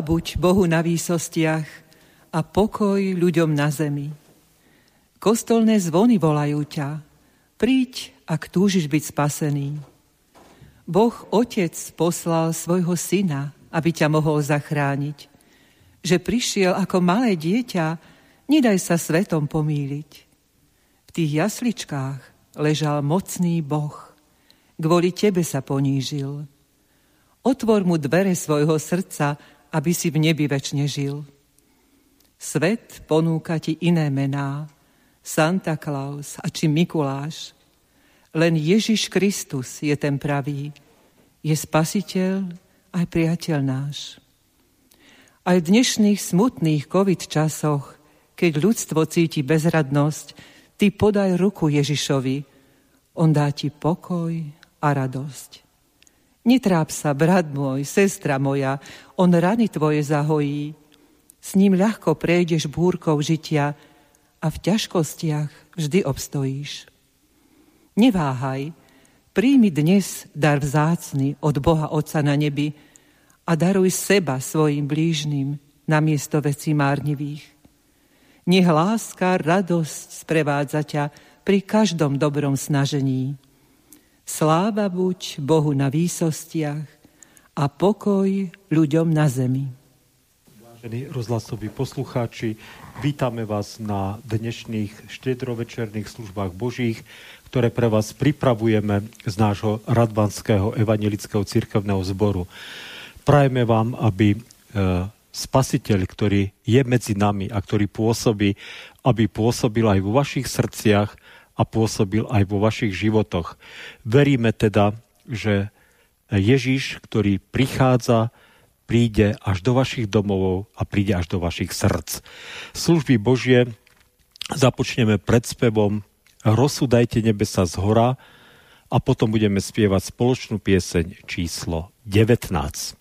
Buď Bohu na výsostiach a pokoj ľuďom na zemi. Kostolné zvony volajú ťa. Príď, ak túžiš byť spasený. Boh Otec poslal svojho syna, aby ťa mohol zachrániť. Že prišiel ako malé dieťa, nedaj sa svetom pomýliť. V tých jasličkách ležal mocný Boh. Kvôli tebe sa ponížil. Otvor mu dvere svojho srdca, aby si v nebi väčšine žil. Svet ponúka ti iné mená, Santa Claus a či Mikuláš – len Ježiš Kristus je ten pravý. Je spasiteľ aj priateľ náš. Aj v dnešných smutných covid časoch, keď ľudstvo cíti bezradnosť, ty podaj ruku Ježišovi. On dá ti pokoj a radosť. Netráp sa, brat môj, sestra moja, on rany tvoje zahojí. S ním ľahko prejdeš búrkou žitia a v ťažkostiach vždy obstojíš. Neváhaj, príjmi dnes dar vzácny od Boha Otca na nebi a daruj seba svojim blížnym na miesto vecí márnivých. Nech láska, radosť sprevádza ťa pri každom dobrom snažení. Sláva buď Bohu na výsostiach a pokoj ľuďom na zemi. Vážení rozhlasoví poslucháči, vítame vás na dnešných štedrovečerných službách Božích ktoré pre vás pripravujeme z nášho Radvanského evangelického cirkevného zboru. Prajeme vám, aby e, spasiteľ, ktorý je medzi nami a ktorý pôsobí, aby pôsobil aj vo vašich srdciach a pôsobil aj vo vašich životoch. Veríme teda, že Ježiš, ktorý prichádza, príde až do vašich domovov a príde až do vašich srdc. Služby Božie započneme spevom Rozsudajte nebesa z hora a potom budeme spievať spoločnú pieseň číslo 19.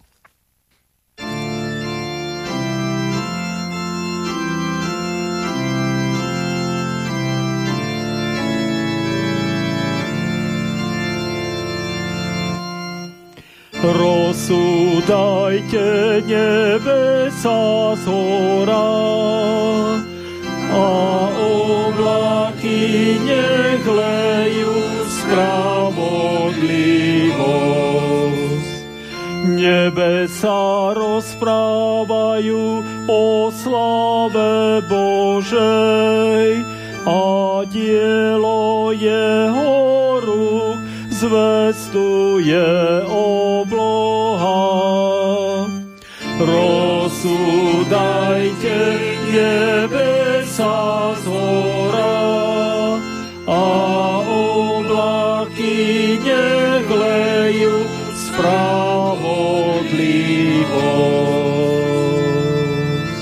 Rozsúdajte nebesa z hora a oblaky nech lejú spravodlivosť. Nebesa rozprávajú o slave Božej a dielo jeho zvestuje obloha. Rozsúdajte nebe sa zhora a oblaky nech lejú spravodlivosť.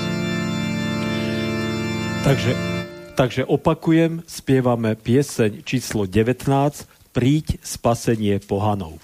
Takže, takže opakujem, spievame pieseň číslo 19 Príď spasenie pohanov.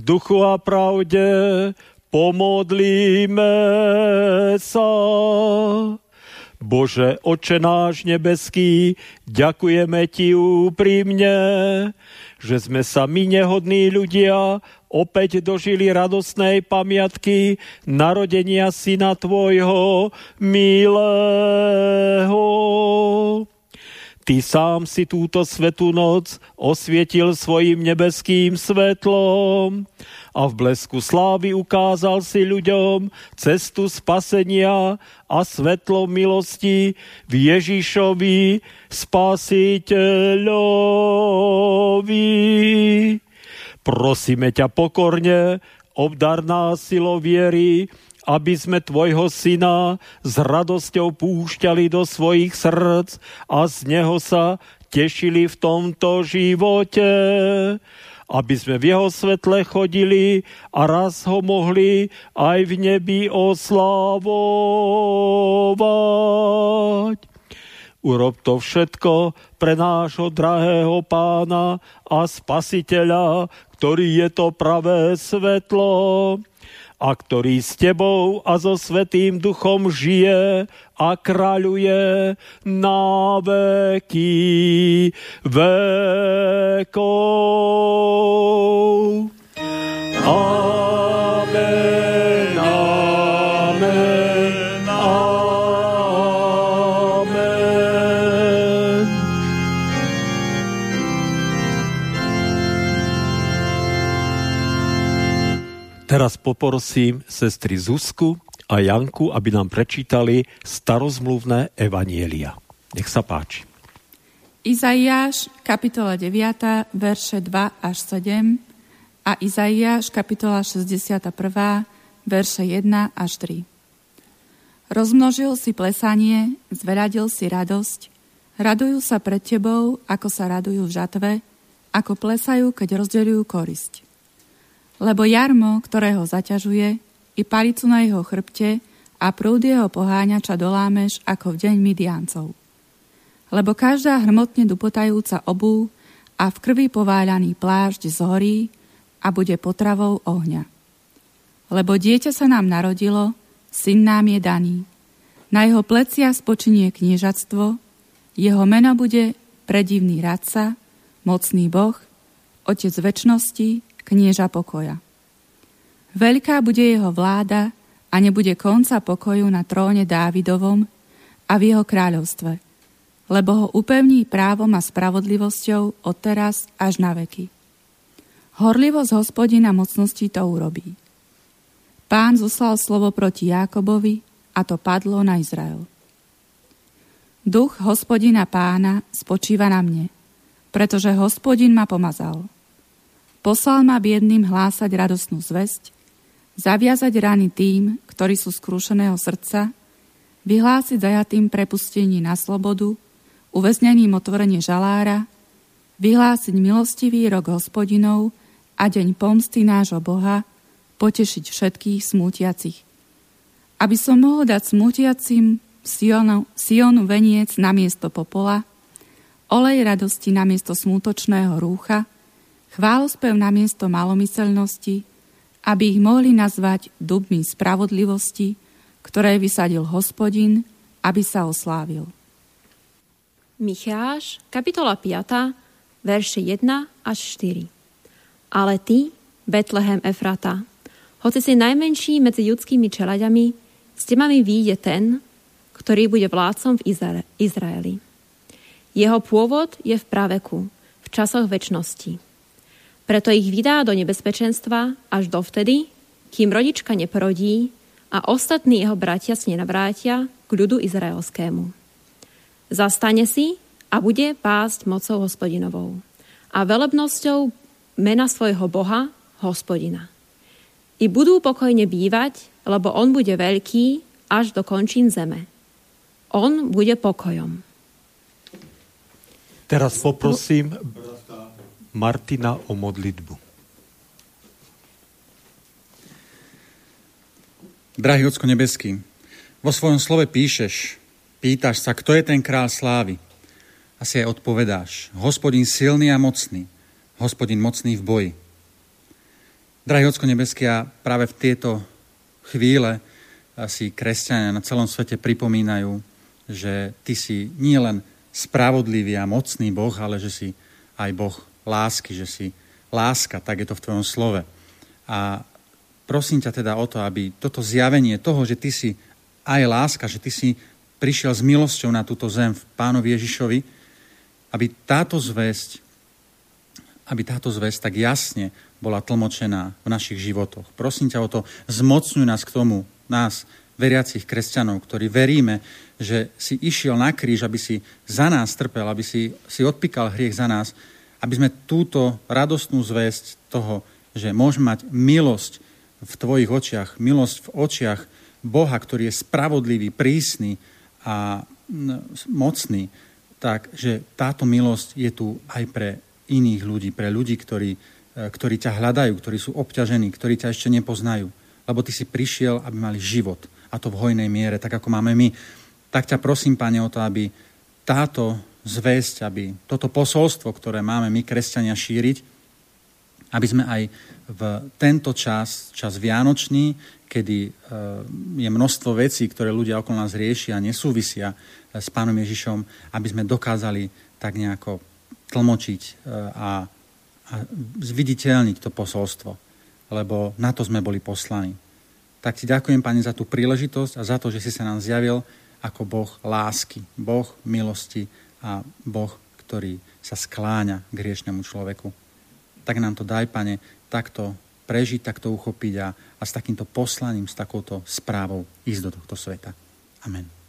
Duchu a pravde Pomodlíme sa. Bože, Oče náš nebeský, ďakujeme Ti úprimne, že sme sa my nehodní ľudia opäť dožili radostnej pamiatky narodenia Syna Tvojho milého. Ty sám si túto svetú noc osvietil svojim nebeským svetlom a v blesku slávy ukázal si ľuďom cestu spasenia a svetlo milosti v Ježišovi spasiteľovi. Prosíme ťa pokorne, obdar nás silou viery, aby sme Tvojho Syna s radosťou púšťali do svojich srdc a z Neho sa tešili v tomto živote aby sme v jeho svetle chodili a raz ho mohli aj v nebi oslavovať. Urob to všetko pre nášho drahého pána a spasiteľa, ktorý je to pravé svetlo a ktorý s tebou a so Svetým Duchom žije a kráľuje na veky vekov. Amen, Teraz poprosím sestry Zuzku a Janku, aby nám prečítali starozmluvné evanielia. Nech sa páči. Izaiáš, kapitola 9, verše 2 až 7 a Izaiáš, kapitola 61, verše 1 až 3. Rozmnožil si plesanie, zveradil si radosť, radujú sa pred tebou, ako sa radujú v žatve, ako plesajú, keď rozdeľujú korisť. Lebo jarmo, ktorého zaťažuje, i palicu na jeho chrbte a prúd jeho poháňača dolámeš ako v deň Midiancov. Lebo každá hrmotne dupotajúca obú a v krvi pováľaný plášť zhorí a bude potravou ohňa. Lebo dieťa sa nám narodilo, syn nám je daný. Na jeho plecia spočinie kniežatstvo, jeho meno bude predivný radca, mocný boh, otec väčnosti, knieža pokoja. Veľká bude jeho vláda a nebude konca pokoju na tróne Dávidovom a v jeho kráľovstve, lebo ho upevní právom a spravodlivosťou od teraz až na veky. Horlivosť hospodina mocnosti to urobí. Pán zoslal slovo proti Jákobovi a to padlo na Izrael. Duch hospodina pána spočíva na mne, pretože hospodin ma pomazal. Poslal ma biedným hlásať radosnú zväzť, zaviazať rany tým, ktorí sú skrúšeného srdca, vyhlásiť zajatým prepustení na slobodu, uväzneným otvorenie žalára, vyhlásiť milostivý rok hospodinov a deň pomsty nášho Boha, potešiť všetkých smútiacich. Aby som mohol dať smútiacim Sionu, Sionu veniec na miesto popola, olej radosti na miesto smútočného rúcha, chválospev na miesto malomyselnosti, aby ich mohli nazvať dubmi spravodlivosti, ktoré vysadil hospodin, aby sa oslávil. Micháš, kapitola 5, verše 1 až 4. Ale ty, Betlehem Efrata, hoci si najmenší medzi ľudskými čelaďami, S temami výjde ten, ktorý bude vládcom v Izraeli. Jeho pôvod je v praveku, v časoch väčšnosti. Preto ich vydá do nebezpečenstva až dovtedy, kým rodička neporodí a ostatní jeho bratia si nenavrátia k ľudu izraelskému. Zastane si a bude pásť mocou hospodinovou a velebnosťou mena svojho Boha, hospodina. I budú pokojne bývať, lebo on bude veľký až do končín zeme. On bude pokojom. Teraz poprosím Martina o modlitbu. Drahý Ocko nebeský, vo svojom slove píšeš, pýtaš sa, kto je ten král slávy. A si aj odpovedáš, hospodin silný a mocný, hospodin mocný v boji. Drahý Ocko nebeský, a práve v tieto chvíle si kresťania na celom svete pripomínajú, že ty si nielen spravodlivý a mocný Boh, ale že si aj Boh lásky, že si láska, tak je to v tvojom slove. A prosím ťa teda o to, aby toto zjavenie toho, že ty si aj láska, že ty si prišiel s milosťou na túto zem v pánovi Ježišovi, aby táto zväzť, aby táto zväzť tak jasne bola tlmočená v našich životoch. Prosím ťa o to, zmocňuj nás k tomu, nás, veriacich kresťanov, ktorí veríme, že si išiel na kríž, aby si za nás trpel, aby si, si odpíkal hriech za nás, aby sme túto radostnú zväzť toho, že môžeme mať milosť v tvojich očiach, milosť v očiach Boha, ktorý je spravodlivý, prísny a mocný, tak táto milosť je tu aj pre iných ľudí, pre ľudí, ktorí, e, ktorí ťa hľadajú, ktorí sú obťažení, ktorí ťa ešte nepoznajú. Lebo ty si prišiel, aby mali život. A to v hojnej miere, tak ako máme my. Tak ťa prosím, Pane, o to, aby táto zväzť, aby toto posolstvo, ktoré máme my, kresťania, šíriť, aby sme aj v tento čas, čas vianočný, kedy e, je množstvo vecí, ktoré ľudia okolo nás riešia a nesúvisia e, s Pánom Ježišom, aby sme dokázali tak nejako tlmočiť e, a, a zviditeľniť to posolstvo, lebo na to sme boli poslaní. Tak ti ďakujem, Pane, za tú príležitosť a za to, že si sa nám zjavil ako Boh lásky, Boh milosti a Boh, ktorý sa skláňa k hriešnemu človeku tak nám to daj, pane, takto prežiť, takto uchopiť a, a s takýmto poslaním, s takouto správou ísť do tohto sveta. Amen.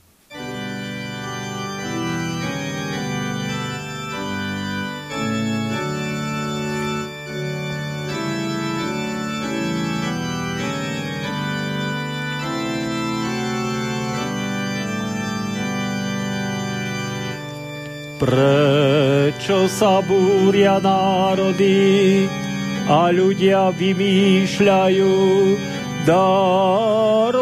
Prečo sa búria národy a ľudia vymýšľajú daromnosti?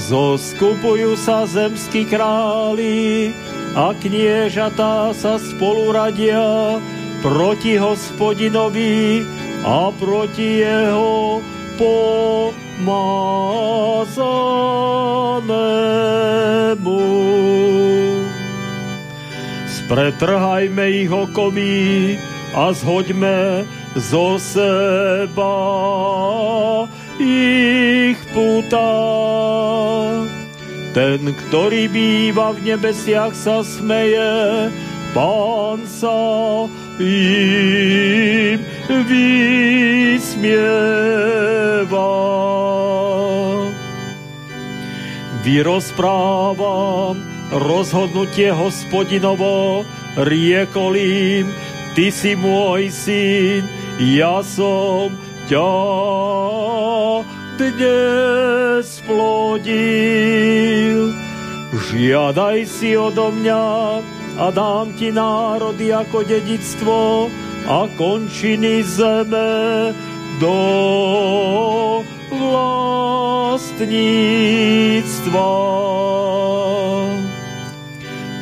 Zoskupujú sa zemskí králi a kniežatá sa spoluradia proti hospodinovi a proti jeho pomazanému. Spretrhajme ich okomí a zhoďme zo seba ich puta. Ten, ktorý býva v nebesiach, sa smeje, pán sa im vysmieva. Vyrozprávam rozhodnutie hospodinovo, riekol im, ty si môj syn, ja som ťa dnes plodil. Žiadaj si odo mňa a dám ti národy ako dedictvo, a končiny zeme do vlastníctva.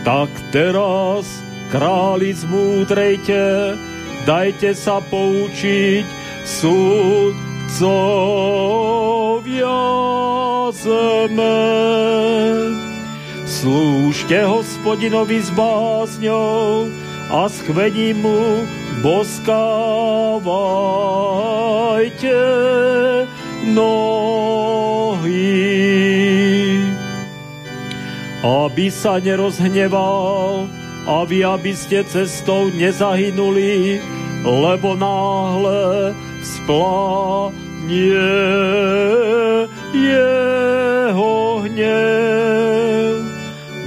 Tak teraz, králi zmúdrejte, dajte sa poučiť súdcovia zeme. Slúžte hospodinovi s básňou a schvení mu boskávajte nohy. Aby sa nerozhneval a vy, aby ste cestou nezahynuli, lebo náhle splánie jeho hnev.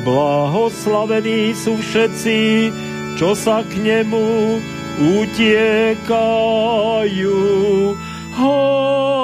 Blahoslavení sú všetci, čo sa k nemu utiekajú. Hallelujah.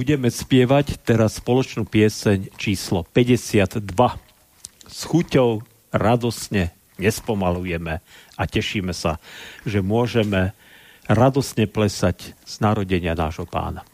Budeme spievať teraz spoločnú pieseň číslo 52. S chuťou radosne nespomalujeme a tešíme sa, že môžeme radosne plesať z narodenia nášho pána.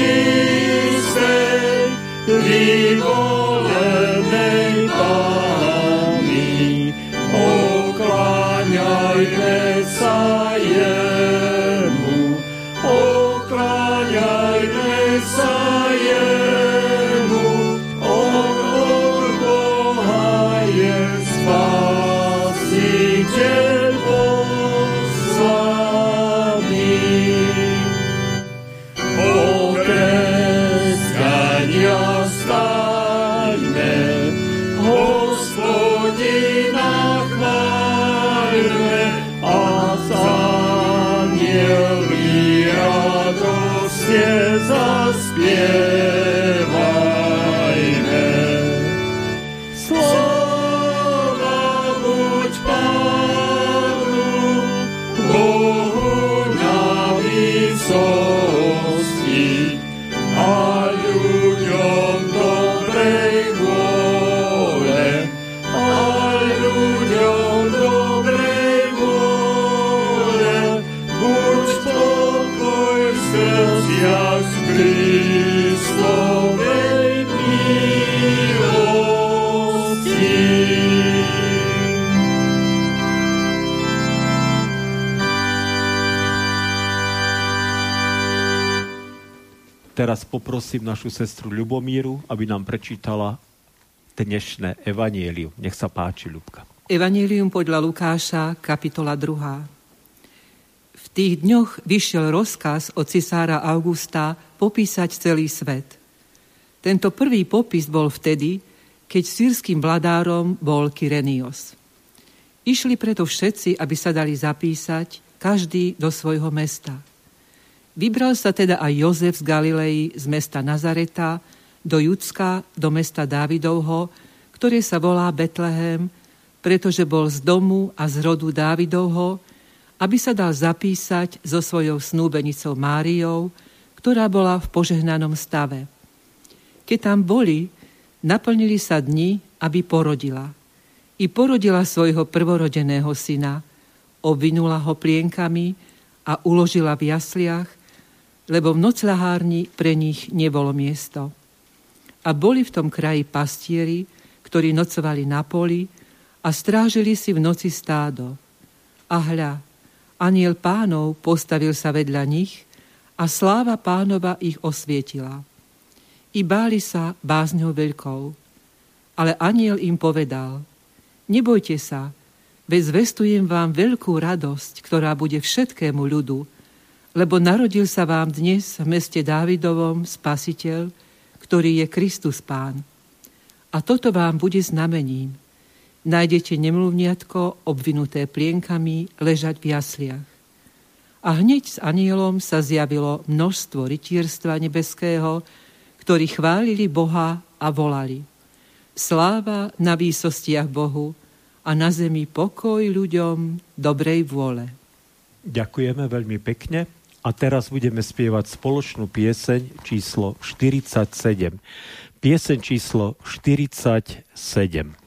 Jésus seul, libre n'est pas. Poprosím našu sestru Ľubomíru, aby nám prečítala dnešné evanielium. Nech sa páči, Ľubka. Evanielium podľa Lukáša, kapitola 2. V tých dňoch vyšiel rozkaz od cisára Augusta popísať celý svet. Tento prvý popis bol vtedy, keď sírským vladárom bol Kyrenios. Išli preto všetci, aby sa dali zapísať, každý do svojho mesta. Vybral sa teda aj Jozef z Galilei, z mesta Nazareta, do Judska, do mesta Dávidovho, ktoré sa volá Betlehem, pretože bol z domu a z rodu Dávidovho, aby sa dal zapísať so svojou snúbenicou Máriou, ktorá bola v požehnanom stave. Keď tam boli, naplnili sa dni, aby porodila. I porodila svojho prvorodeného syna, obvinula ho plienkami a uložila v jasliach, lebo v nocľahárni pre nich nebolo miesto. A boli v tom kraji pastieri, ktorí nocovali na poli a strážili si v noci stádo. A hľa, aniel pánov postavil sa vedľa nich a sláva pánova ich osvietila. I báli sa bázňou veľkou. Ale aniel im povedal, nebojte sa, veď zvestujem vám veľkú radosť, ktorá bude všetkému ľudu, lebo narodil sa vám dnes v meste Dávidovom spasiteľ, ktorý je Kristus Pán. A toto vám bude znamením. Nájdete nemluvniatko obvinuté plienkami ležať v jasliach. A hneď s anielom sa zjavilo množstvo rytierstva nebeského, ktorí chválili Boha a volali. Sláva na výsostiach Bohu a na zemi pokoj ľuďom dobrej vôle. Ďakujeme veľmi pekne. A teraz budeme spievať spoločnú pieseň číslo 47. Pieseň číslo 47.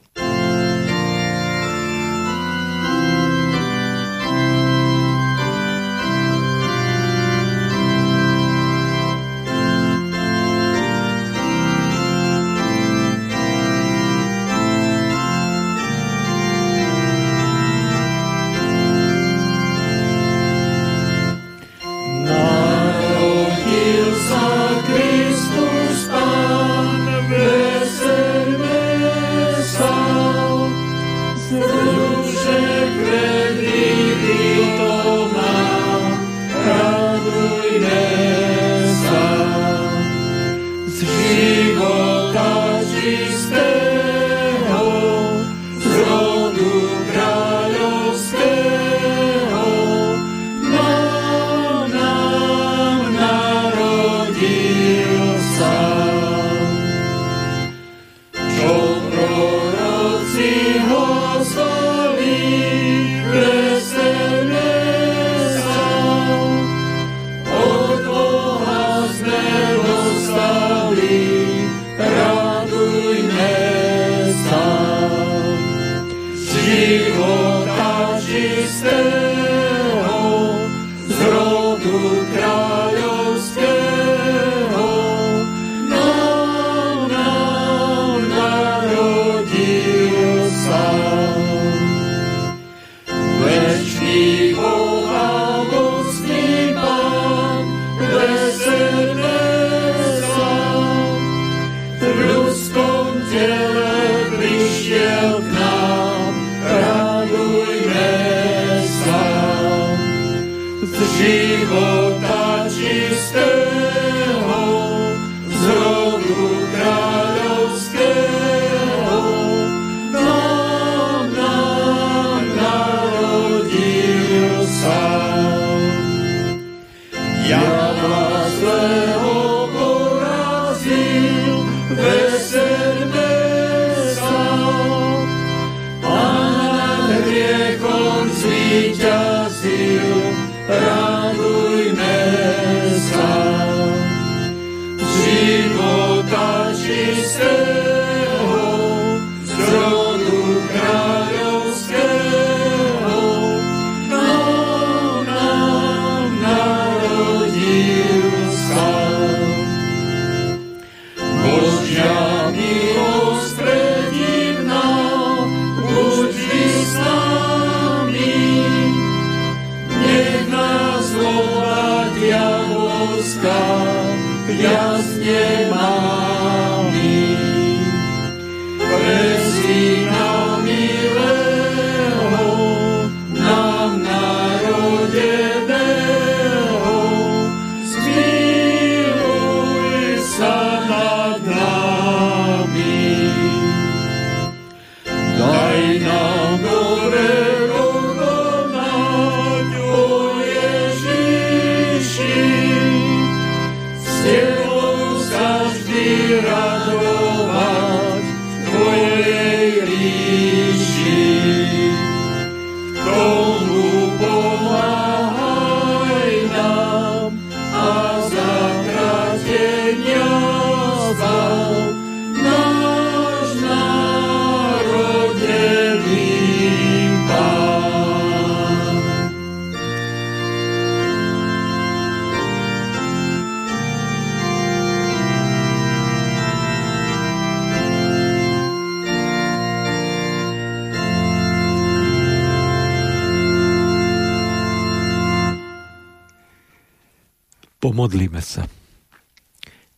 Pomodlíme sa.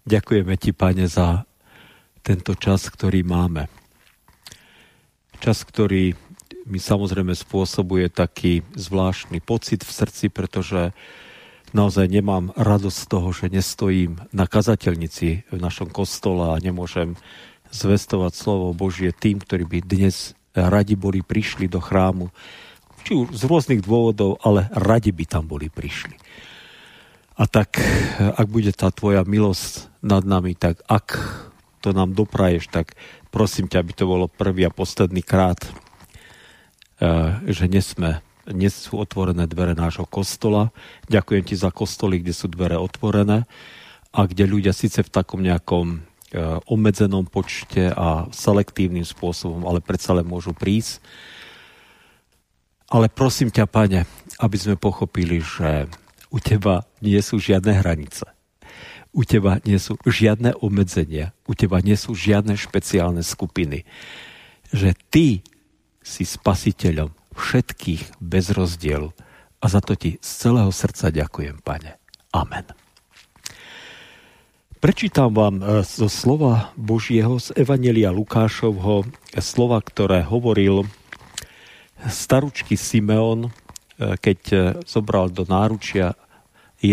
Ďakujeme Ti, Pane, za tento čas, ktorý máme. Čas, ktorý mi samozrejme spôsobuje taký zvláštny pocit v srdci, pretože naozaj nemám radosť z toho, že nestojím na kazateľnici v našom kostole a nemôžem zvestovať slovo Božie tým, ktorí by dnes radi boli prišli do chrámu, či už z rôznych dôvodov, ale radi by tam boli prišli. A tak, ak bude tá tvoja milosť nad nami, tak ak to nám dopraješ, tak prosím ťa, aby to bolo prvý a posledný krát, eh, že nesme, dnes sú otvorené dvere nášho kostola. Ďakujem ti za kostoly, kde sú dvere otvorené a kde ľudia síce v takom nejakom eh, obmedzenom počte a selektívnym spôsobom, ale predsa len môžu prísť. Ale prosím ťa, pane, aby sme pochopili, že u teba nie sú žiadne hranice. U teba nie sú žiadne obmedzenia. U teba nie sú žiadne špeciálne skupiny. Že ty si spasiteľom všetkých bez rozdielu. A za to ti z celého srdca ďakujem, pane. Amen. Prečítam vám e, zo slova Božieho z Evanelia Lukášovho slova, ktoré hovoril staručky Simeon, e, keď e, zobral do náručia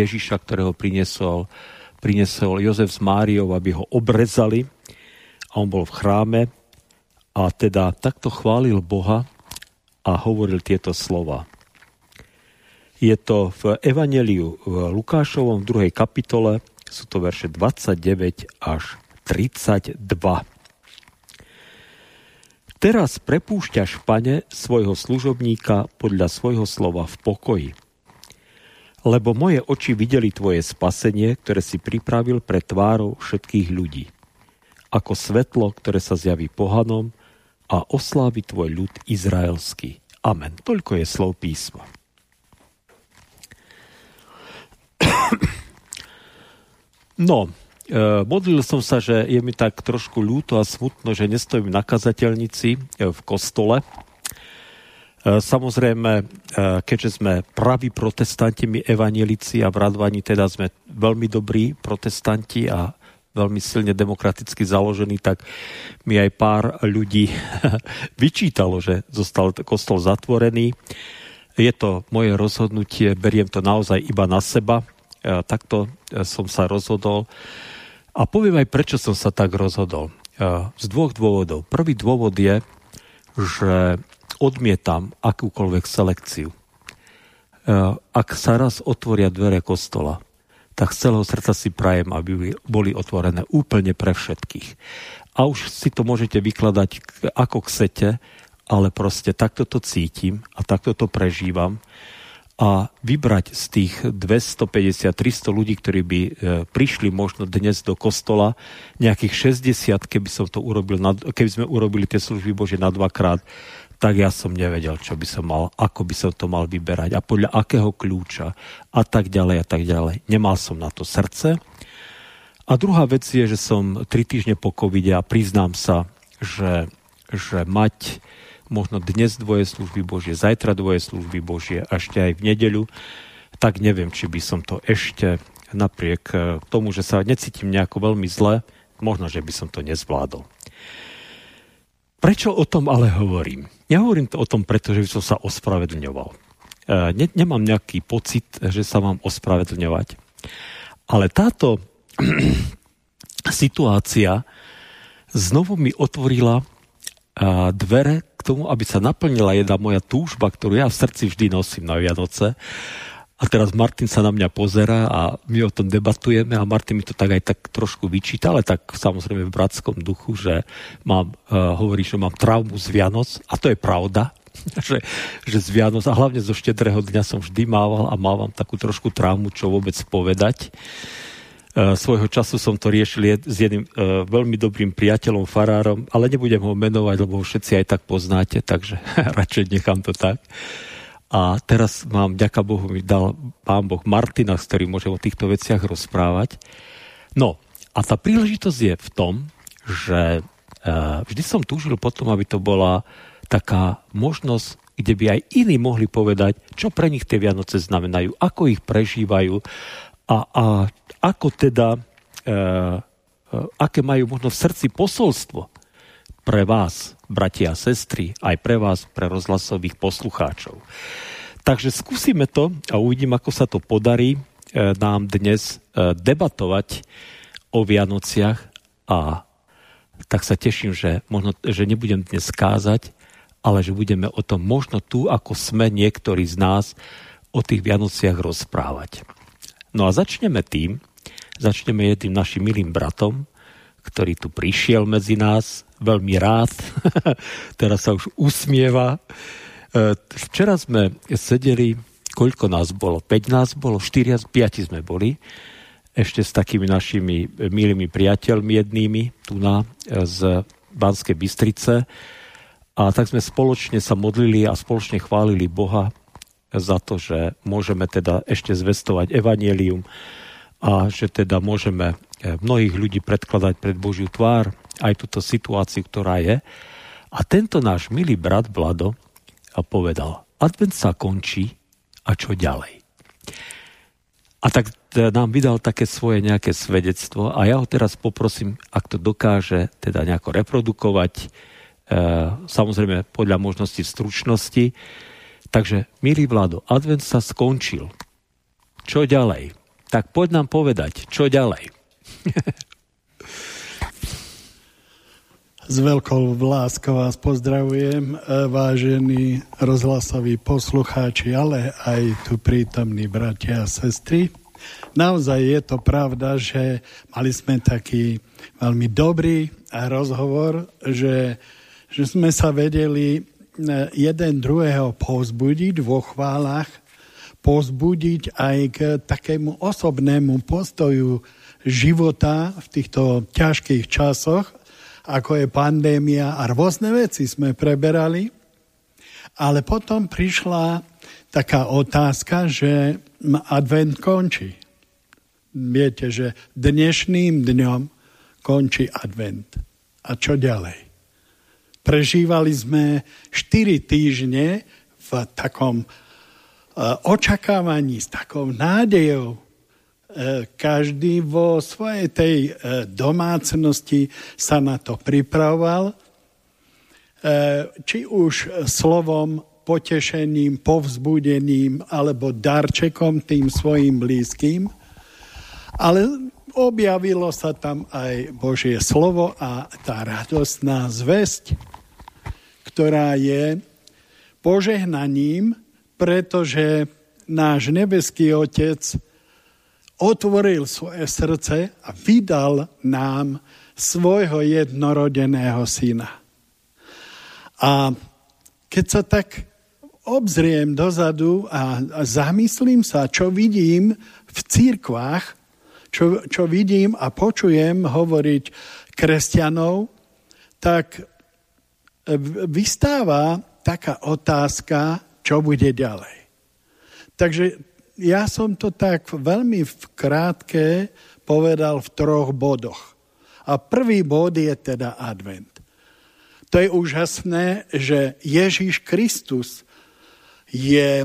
Ježiša, ktorého priniesol, priniesol Jozef s Máriou, aby ho obrezali a on bol v chráme a teda takto chválil Boha a hovoril tieto slova. Je to v Evangeliu v Lukášovom v druhej kapitole, sú to verše 29 až 32. Teraz prepúšťaš, pane, svojho služobníka podľa svojho slova v pokoji lebo moje oči videli tvoje spasenie, ktoré si pripravil pre tvárou všetkých ľudí. Ako svetlo, ktoré sa zjaví pohanom a oslávi tvoj ľud izraelský. Amen. Toľko je slov písma. No, e, modlil som sa, že je mi tak trošku ľúto a smutno, že nestojím na kazateľnici e, v kostole, samozrejme, e, keďže sme praví protestanti, my evanielici a v Radvani teda sme veľmi dobrí protestanti a veľmi silne demokraticky založení, tak mi aj pár ľudí vyčítalo, že zostal kostol zatvorený. Je to moje rozhodnutie, beriem to naozaj iba na seba. E, takto som sa rozhodol. A poviem aj, prečo som sa tak rozhodol. Z dvoch dôvodov. Prvý dôvod je, že odmietam akúkoľvek selekciu. E, ak sa raz otvoria dvere kostola, tak z celého srdca si prajem, aby boli otvorené úplne pre všetkých. A už si to môžete vykladať ako chcete, ale proste takto to cítim a takto to prežívam a vybrať z tých 250-300 ľudí, ktorí by e, prišli možno dnes do kostola, nejakých 60, keby, som to urobil, keby sme urobili tie služby Bože na dvakrát, tak ja som nevedel, čo by som mal, ako by som to mal vyberať a podľa akého kľúča a tak ďalej a tak ďalej. Nemal som na to srdce. A druhá vec je, že som tri týždne po covide a priznám sa, že, že mať možno dnes dvoje služby Božie, zajtra dvoje služby Božie a ešte aj v nedeľu, tak neviem, či by som to ešte napriek e, tomu, že sa necítim nejako veľmi zle, možno, že by som to nezvládol. Prečo o tom ale hovorím? Nehovorím to o tom, pretože by som sa ospravedlňoval. E, ne, nemám nejaký pocit, že sa mám ospravedlňovať. Ale táto situácia znovu mi otvorila dvere k tomu, aby sa naplnila jedna moja túžba, ktorú ja v srdci vždy nosím na Vianoce. A teraz Martin sa na mňa pozera a my o tom debatujeme a Martin mi to tak aj tak trošku vyčíta, ale tak samozrejme v bratskom duchu, že mám, uh, hovorí, že mám traumu z Vianoc a to je pravda, že, že z Vianoc a hlavne zo štedrého dňa som vždy mával a mávam takú trošku traumu, čo vôbec povedať. Uh, svojho času som to riešil s jedným uh, veľmi dobrým priateľom, farárom, ale nebudem ho menovať, lebo ho všetci aj tak poznáte, takže radšej nechám to tak. A teraz mám, ďaká Bohu, mi dal pán Boh Martina, s ktorým môžem o týchto veciach rozprávať. No, a tá príležitosť je v tom, že uh, vždy som túžil potom, aby to bola taká možnosť, kde by aj iní mohli povedať, čo pre nich tie Vianoce znamenajú, ako ich prežívajú a, a ako teda, e, e, aké majú možno v srdci posolstvo pre vás, bratia a sestry, aj pre vás, pre rozhlasových poslucháčov. Takže skúsime to a uvidím, ako sa to podarí e, nám dnes e, debatovať o Vianociach a tak sa teším, že, možno, že nebudem dnes kázať, ale že budeme o tom možno tu, ako sme niektorí z nás, o tých Vianociach rozprávať. No a začneme tým, začneme jedným našim milým bratom, ktorý tu prišiel medzi nás, veľmi rád, teraz sa už usmieva. E, včera sme sedeli, koľko nás bolo? 5 nás bolo, 4, 5 sme boli, ešte s takými našimi milými priateľmi jednými, tu na, e, z Banskej Bystrice, a tak sme spoločne sa modlili a spoločne chválili Boha za to, že môžeme teda ešte zvestovať evanielium a že teda môžeme mnohých ľudí predkladať pred Božiu tvár aj túto situáciu, ktorá je. A tento náš milý brat Vlado povedal, advent sa končí a čo ďalej? A tak nám vydal také svoje nejaké svedectvo a ja ho teraz poprosím, ak to dokáže teda nejako reprodukovať, E, samozrejme podľa možnosti stručnosti. Takže, milý Vlado, advent sa skončil. Čo ďalej? Tak poď nám povedať, čo ďalej? S veľkou láskou vás pozdravujem, e, vážení rozhlasoví poslucháči, ale aj tu prítomní bratia a sestry. Naozaj je to pravda, že mali sme taký veľmi dobrý rozhovor, že že sme sa vedeli e, jeden druhého pozbudiť vo chválach, pozbudiť aj k takému osobnému postoju života v týchto ťažkých časoch, ako je pandémia a rôzne veci sme preberali. Ale potom prišla taká otázka, že advent končí. Viete, že dnešným dňom končí advent. A čo ďalej? Prežívali sme 4 týždne v takom e, očakávaní, s takou nádejou. E, každý vo svojej tej e, domácnosti sa na to pripravoval. Či už slovom, potešením, povzbudením alebo darčekom tým svojim blízkym. Ale objavilo sa tam aj Božie slovo a tá radostná zväzť ktorá je požehnaním, pretože náš nebeský Otec otvoril svoje srdce a vydal nám svojho jednorodeného syna. A keď sa tak obzriem dozadu a, a zamyslím sa, čo vidím v církvách, čo, čo vidím a počujem hovoriť kresťanov, tak vystáva taká otázka, čo bude ďalej. Takže ja som to tak veľmi v krátke povedal v troch bodoch. A prvý bod je teda advent. To je úžasné, že Ježíš Kristus je,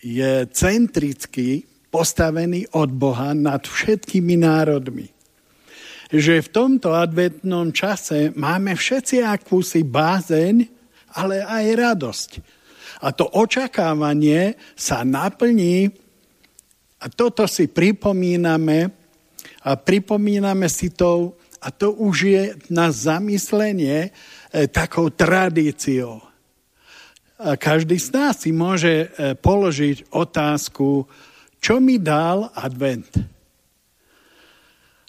je centrický postavený od Boha nad všetkými národmi. Že v tomto adventnom čase máme všetci akúsi bázeň, ale aj radosť. A to očakávanie sa naplní a toto si pripomíname a pripomíname si to, a to už je na zamyslenie e, takou tradíciou. A každý z nás si môže e, položiť otázku, čo mi dal advent?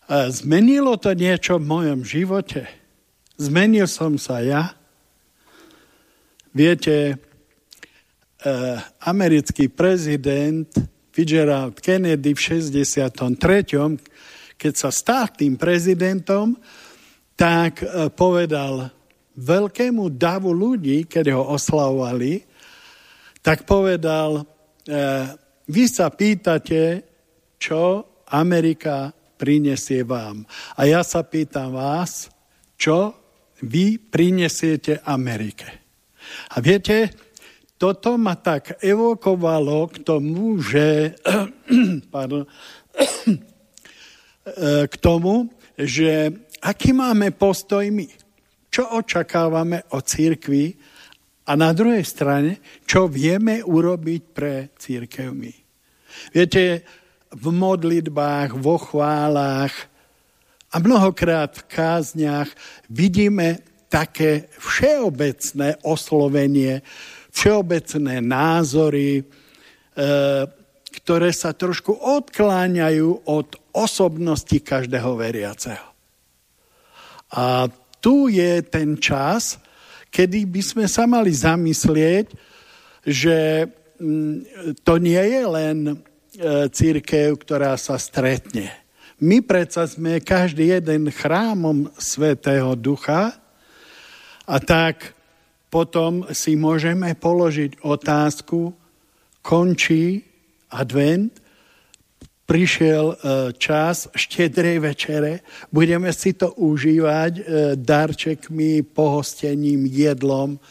A zmenilo to niečo v mojom živote? Zmenil som sa ja? Viete, americký prezident Fitzgerald Kennedy v 63., keď sa stal tým prezidentom, tak eh, povedal veľkému davu ľudí, keď ho oslavovali, tak povedal, eh, vy sa pýtate, čo Amerika prinesie vám. A ja sa pýtam vás, čo vy prinesiete Amerike. A viete, toto ma tak evokovalo k tomu, že pardon, k tomu, že aký máme postoj my, čo očakávame od církvy a na druhej strane, čo vieme urobiť pre církev my. Viete, v modlitbách, vo chválach a mnohokrát v kázniach vidíme také všeobecné oslovenie všeobecné názory, e, ktoré sa trošku odkláňajú od osobnosti každého veriaceho. A tu je ten čas, kedy by sme sa mali zamyslieť, že mm, to nie je len e, církev, ktorá sa stretne. My predsa sme každý jeden chrámom Svetého Ducha a tak potom si môžeme položiť otázku, končí advent, prišiel e, čas štedrej večere, budeme si to užívať e, darčekmi, pohostením, jedlom.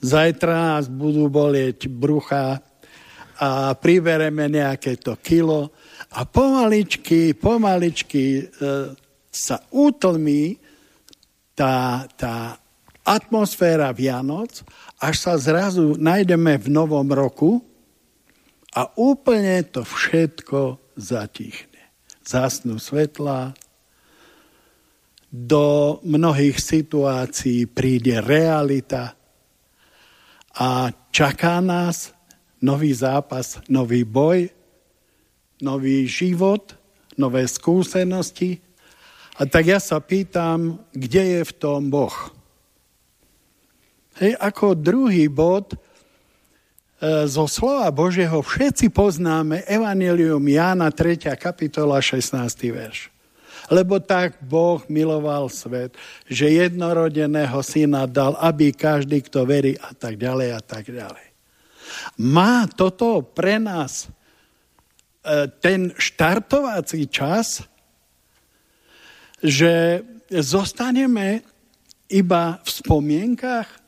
Zajtra nás budú bolieť brucha a pribereme nejaké to kilo a pomaličky, pomaličky e, sa utlmí tá, tá atmosféra Vianoc, až sa zrazu nájdeme v novom roku a úplne to všetko zatichne. Zasnú svetla, do mnohých situácií príde realita a čaká nás nový zápas, nový boj, nový život, nové skúsenosti. A tak ja sa pýtam, kde je v tom Boh? Hej, ako druhý bod e, zo slova Božieho všetci poznáme Evangelium Jána 3. kapitola 16. verš. Lebo tak Boh miloval svet, že jednorodeného syna dal, aby každý, kto verí a tak ďalej a tak ďalej. Má toto pre nás e, ten štartovací čas, že zostaneme iba v spomienkach,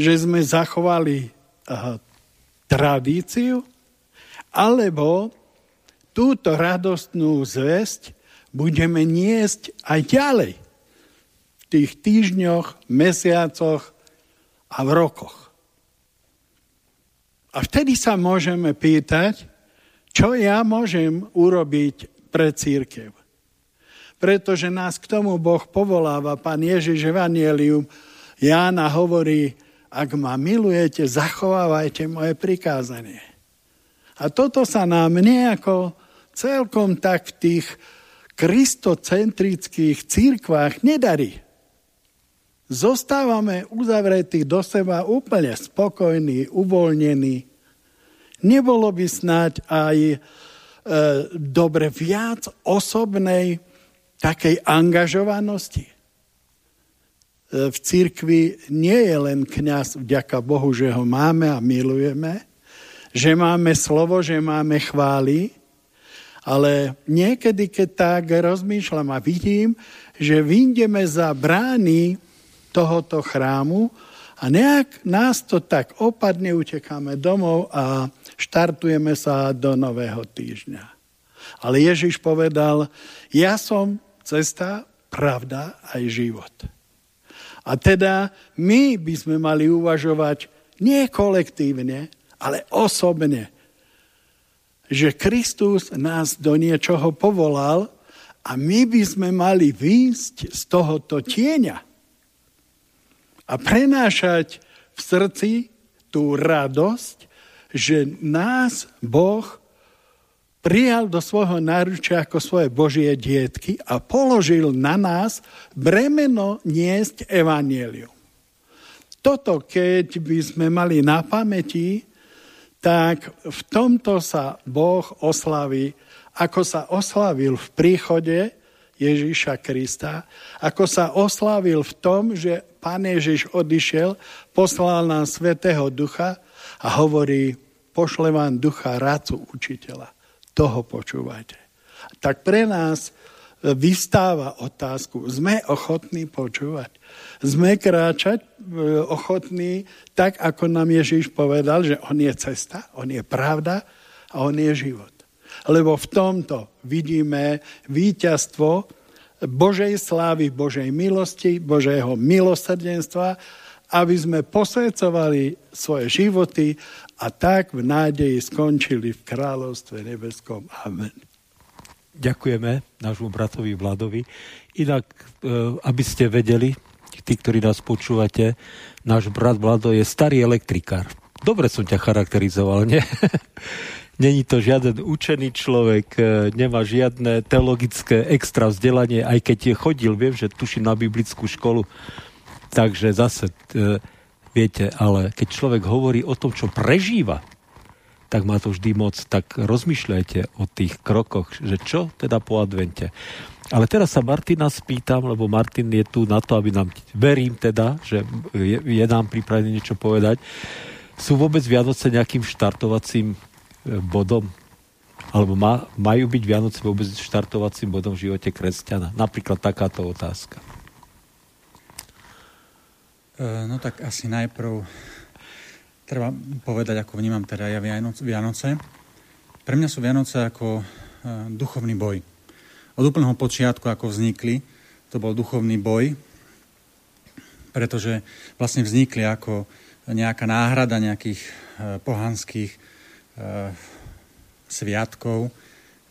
že sme zachovali uh, tradíciu, alebo túto radostnú zväzť budeme niesť aj ďalej v tých týždňoch, mesiacoch a v rokoch. A vtedy sa môžeme pýtať, čo ja môžem urobiť pre církev. Pretože nás k tomu Boh povoláva. Pán Ježiš Evangelium Jána hovorí, ak ma milujete, zachovávajte moje prikázanie. A toto sa nám nejako celkom tak v tých kristocentrických církvách nedarí. Zostávame uzavretí do seba úplne spokojní, uvoľnení. Nebolo by snáď aj e, dobre viac osobnej takej angažovanosti? V cirkvi nie je len kňaz, vďaka Bohu, že ho máme a milujeme, že máme slovo, že máme chvály, ale niekedy, keď tak rozmýšľam a vidím, že vyjdeme za brány tohoto chrámu a nejak nás to tak opadne, utekáme domov a štartujeme sa do nového týždňa. Ale Ježiš povedal, ja som cesta, pravda aj život. A teda my by sme mali uvažovať nie kolektívne, ale osobne, že Kristus nás do niečoho povolal a my by sme mali výjsť z tohoto tieňa a prenášať v srdci tú radosť, že nás Boh prijal do svojho náručia ako svoje Božie dietky a položil na nás bremeno niesť evanielium. Toto, keď by sme mali na pamäti, tak v tomto sa Boh oslaví, ako sa oslavil v príchode Ježíša Krista, ako sa oslavil v tom, že Pán Ježiš odišiel, poslal nám Svetého Ducha a hovorí, pošle vám ducha rácu učiteľa toho počúvajte. Tak pre nás vystáva otázku, sme ochotní počúvať. Sme kráčať e, ochotní tak, ako nám Ježíš povedal, že on je cesta, on je pravda a on je život. Lebo v tomto vidíme víťazstvo Božej slávy, Božej milosti, Božého milosrdenstva, aby sme posvedcovali svoje životy a tak v nádeji skončili v kráľovstve nebeskom. Amen. Ďakujeme nášmu bratovi Vladovi. Inak, e, aby ste vedeli, tí, ktorí nás počúvate, náš brat Vlado je starý elektrikár. Dobre som ťa charakterizoval, nie? Není to žiaden učený človek, e, nemá žiadne teologické extra vzdelanie, aj keď je chodil, viem, že tuší na biblickú školu. Takže zase e, Viete, ale keď človek hovorí o tom, čo prežíva, tak má to vždy moc. Tak rozmýšľajte o tých krokoch, že čo teda po advente. Ale teraz sa Martina spýtam, lebo Martin je tu na to, aby nám, verím teda, že je, je nám pripravený niečo povedať. Sú vôbec Vianoce nejakým štartovacím e, bodom? Alebo má, majú byť Vianoce vôbec štartovacím bodom v živote kresťana? Napríklad takáto otázka. E, no tak asi najprv treba povedať, ako vnímam teda ja Vianoce. Pre mňa sú Vianoce ako e, duchovný boj. Od úplného počiatku, ako vznikli, to bol duchovný boj, pretože vlastne vznikli ako nejaká náhrada nejakých e, pohanských sviatkov,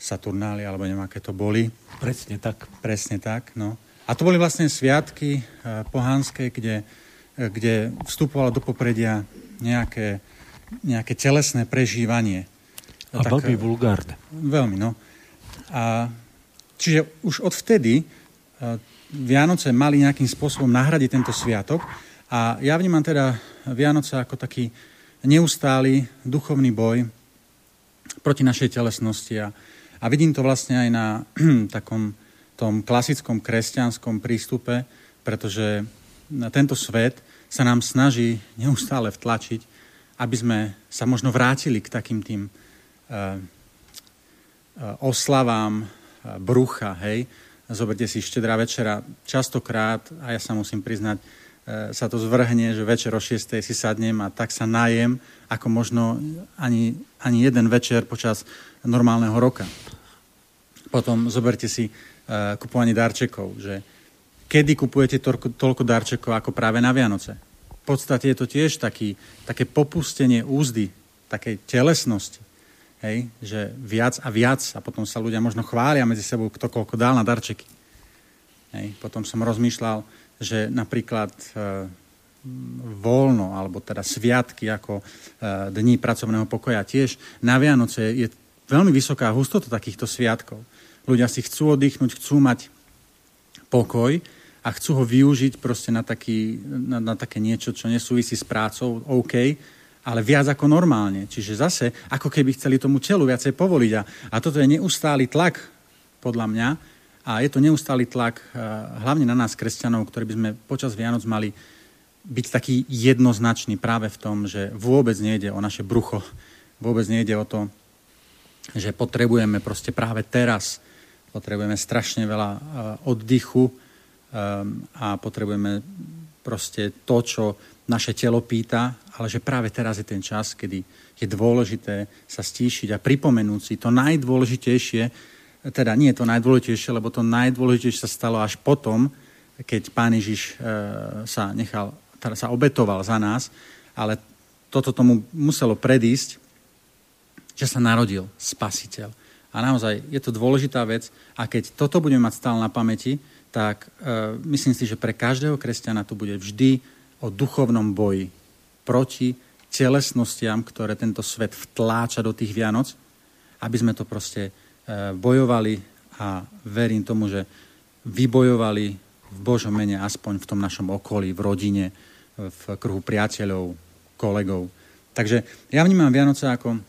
Saturnáli, alebo neviem, aké to boli. Presne tak. Presne tak, no. A to boli vlastne sviatky pohanské, kde kde vstupovalo do popredia nejaké, nejaké telesné prežívanie. A tak, veľmi vulgárne. Veľmi, no. A, čiže už odvtedy Vianoce mali nejakým spôsobom nahradiť tento sviatok a ja vnímam teda Vianoce ako taký neustály duchovný boj proti našej telesnosti a, a vidím to vlastne aj na takom tom klasickom kresťanskom prístupe, pretože na tento svet sa nám snaží neustále vtlačiť, aby sme sa možno vrátili k takým tým uh, oslavám uh, brucha, hej. Zoberte si štedrá večera. Častokrát, a ja sa musím priznať, sa to zvrhne, že večer o 6. si sadnem a tak sa najem, ako možno ani, ani jeden večer počas normálneho roka. Potom zoberte si kupovanie darčekov, že kedy kupujete toľko, toľko darčekov ako práve na Vianoce. V podstate je to tiež taký, také popustenie úzdy, takej telesnosti. Hej, že viac a viac a potom sa ľudia možno chvália medzi sebou, kto koľko dal na darčeky. Hej, potom som rozmýšľal, že napríklad e, voľno, alebo teda sviatky ako e, dní pracovného pokoja tiež na Vianoce je veľmi vysoká hustota takýchto sviatkov. Ľudia si chcú oddychnúť, chcú mať pokoj a chcú ho využiť proste na, taký, na, na také niečo, čo nesúvisí s prácou, OK, ale viac ako normálne. Čiže zase, ako keby chceli tomu telu viacej povoliť. A, a toto je neustály tlak, podľa mňa, a je to neustály tlak uh, hlavne na nás, kresťanov, ktorí by sme počas Vianoc mali byť taký jednoznačný práve v tom, že vôbec nejde o naše brucho, vôbec nejde o to, že potrebujeme proste práve teraz, potrebujeme strašne veľa uh, oddychu, a potrebujeme proste to, čo naše telo pýta, ale že práve teraz je ten čas, kedy je dôležité sa stíšiť a pripomenúť si to najdôležitejšie, teda nie to najdôležitejšie, lebo to najdôležitejšie sa stalo až potom, keď Pán Ježiš e, sa nechal, teda sa obetoval za nás, ale toto tomu muselo predísť, že sa narodil Spasiteľ. A naozaj je to dôležitá vec a keď toto budeme mať stále na pamäti, tak e, myslím si, že pre každého kresťana to bude vždy o duchovnom boji proti telesnostiam, ktoré tento svet vtláča do tých Vianoc, aby sme to proste e, bojovali a verím tomu, že vybojovali v Božom mene aspoň v tom našom okolí, v rodine, v kruhu priateľov, kolegov. Takže ja vnímam Vianoce ako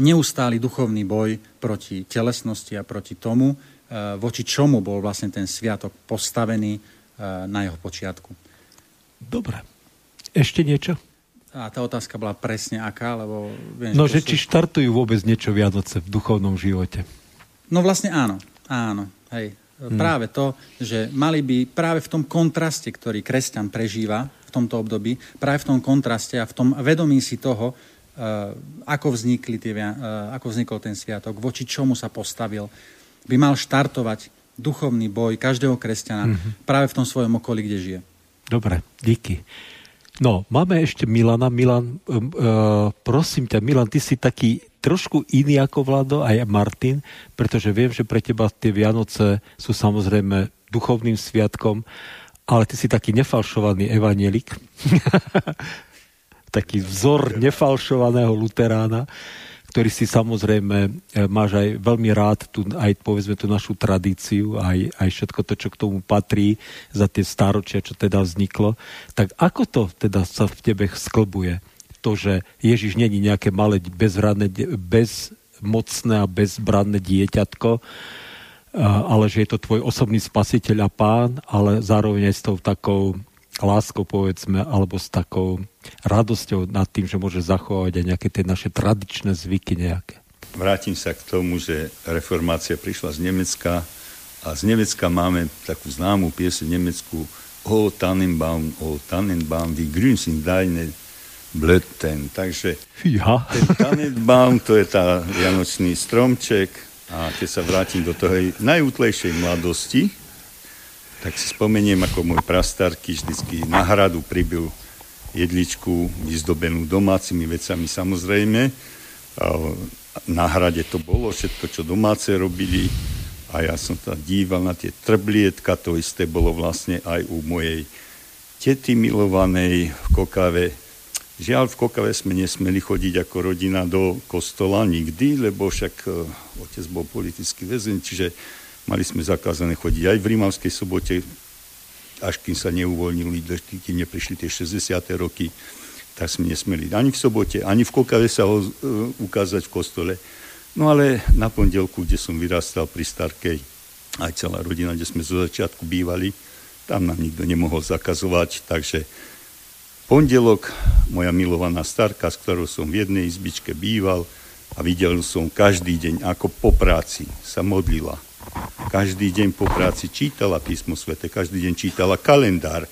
neustály duchovný boj proti telesnosti a proti tomu, voči čomu bol vlastne ten sviatok postavený e, na jeho počiatku. Dobre. Ešte niečo? A tá otázka bola presne aká, lebo... Viem, no, že, že či štartujú vôbec niečo Vianoce v duchovnom živote? No vlastne áno, áno, hej. Hmm. Práve to, že mali by práve v tom kontraste, ktorý kresťan prežíva v tomto období, práve v tom kontraste a v tom vedomí si toho, uh, ako, vznikli tie, ako vznikol ten sviatok, voči čomu sa postavil, by mal štartovať duchovný boj každého kresťana hmm. práve v tom svojom okolí, kde žije. Dobre, díky. No, máme ešte Milana. Milan, uh, prosím ťa, Milan, ty si taký trošku iný ako Vlado, aj Martin, pretože viem, že pre teba tie Vianoce sú samozrejme duchovným sviatkom, ale ty si taký nefalšovaný evanielik. taký vzor nefalšovaného luterána ktorý si samozrejme e, máš aj veľmi rád tu, aj povedzme tú našu tradíciu, aj, aj všetko to, čo k tomu patrí za tie staročia, čo teda vzniklo. Tak ako to teda sa v tebe sklbuje? To, že Ježiš není nejaké malé bezradné, bezmocné a bezbranné dieťatko, ale že je to tvoj osobný spasiteľ a pán, ale zároveň aj s tou takou láskou, povedzme, alebo s takou radosťou nad tým, že môže zachovať aj nejaké tie naše tradičné zvyky nejaké. Vrátim sa k tomu, že reformácia prišla z Nemecka a z Nemecka máme takú známú pieseň Nemecku O Tannenbaum, O Tannenbaum, wie grün sind deine Blöten. Takže ja. ten Tannenbaum, to je tá vianočný stromček a keď sa vrátim do toho najútlejšej mladosti, tak si spomeniem, ako môj prastarky vždycky na hradu pribil jedličku vyzdobenú domácimi vecami samozrejme. Na hrade to bolo všetko, čo domáce robili a ja som sa díval na tie trblietka, to isté bolo vlastne aj u mojej tety milovanej v Kokave. Žiaľ, v Kokave sme nesmeli chodiť ako rodina do kostola nikdy, lebo však e, otec bol politický väzeň, čiže Mali sme zakázané chodiť aj v Rímavskej sobote, až kým sa neuvoľnili, kým neprišli tie 60. roky, tak sme nesmeli ani v sobote, ani v Kokave sa ho, uh, ukázať v kostole. No ale na pondelku, kde som vyrastal pri Starkej, aj celá rodina, kde sme zo začiatku bývali, tam nám nikto nemohol zakazovať, takže pondelok moja milovaná starka, s ktorou som v jednej izbičke býval a videl som každý deň, ako po práci sa modlila každý deň po práci čítala písmo svete, každý deň čítala kalendár.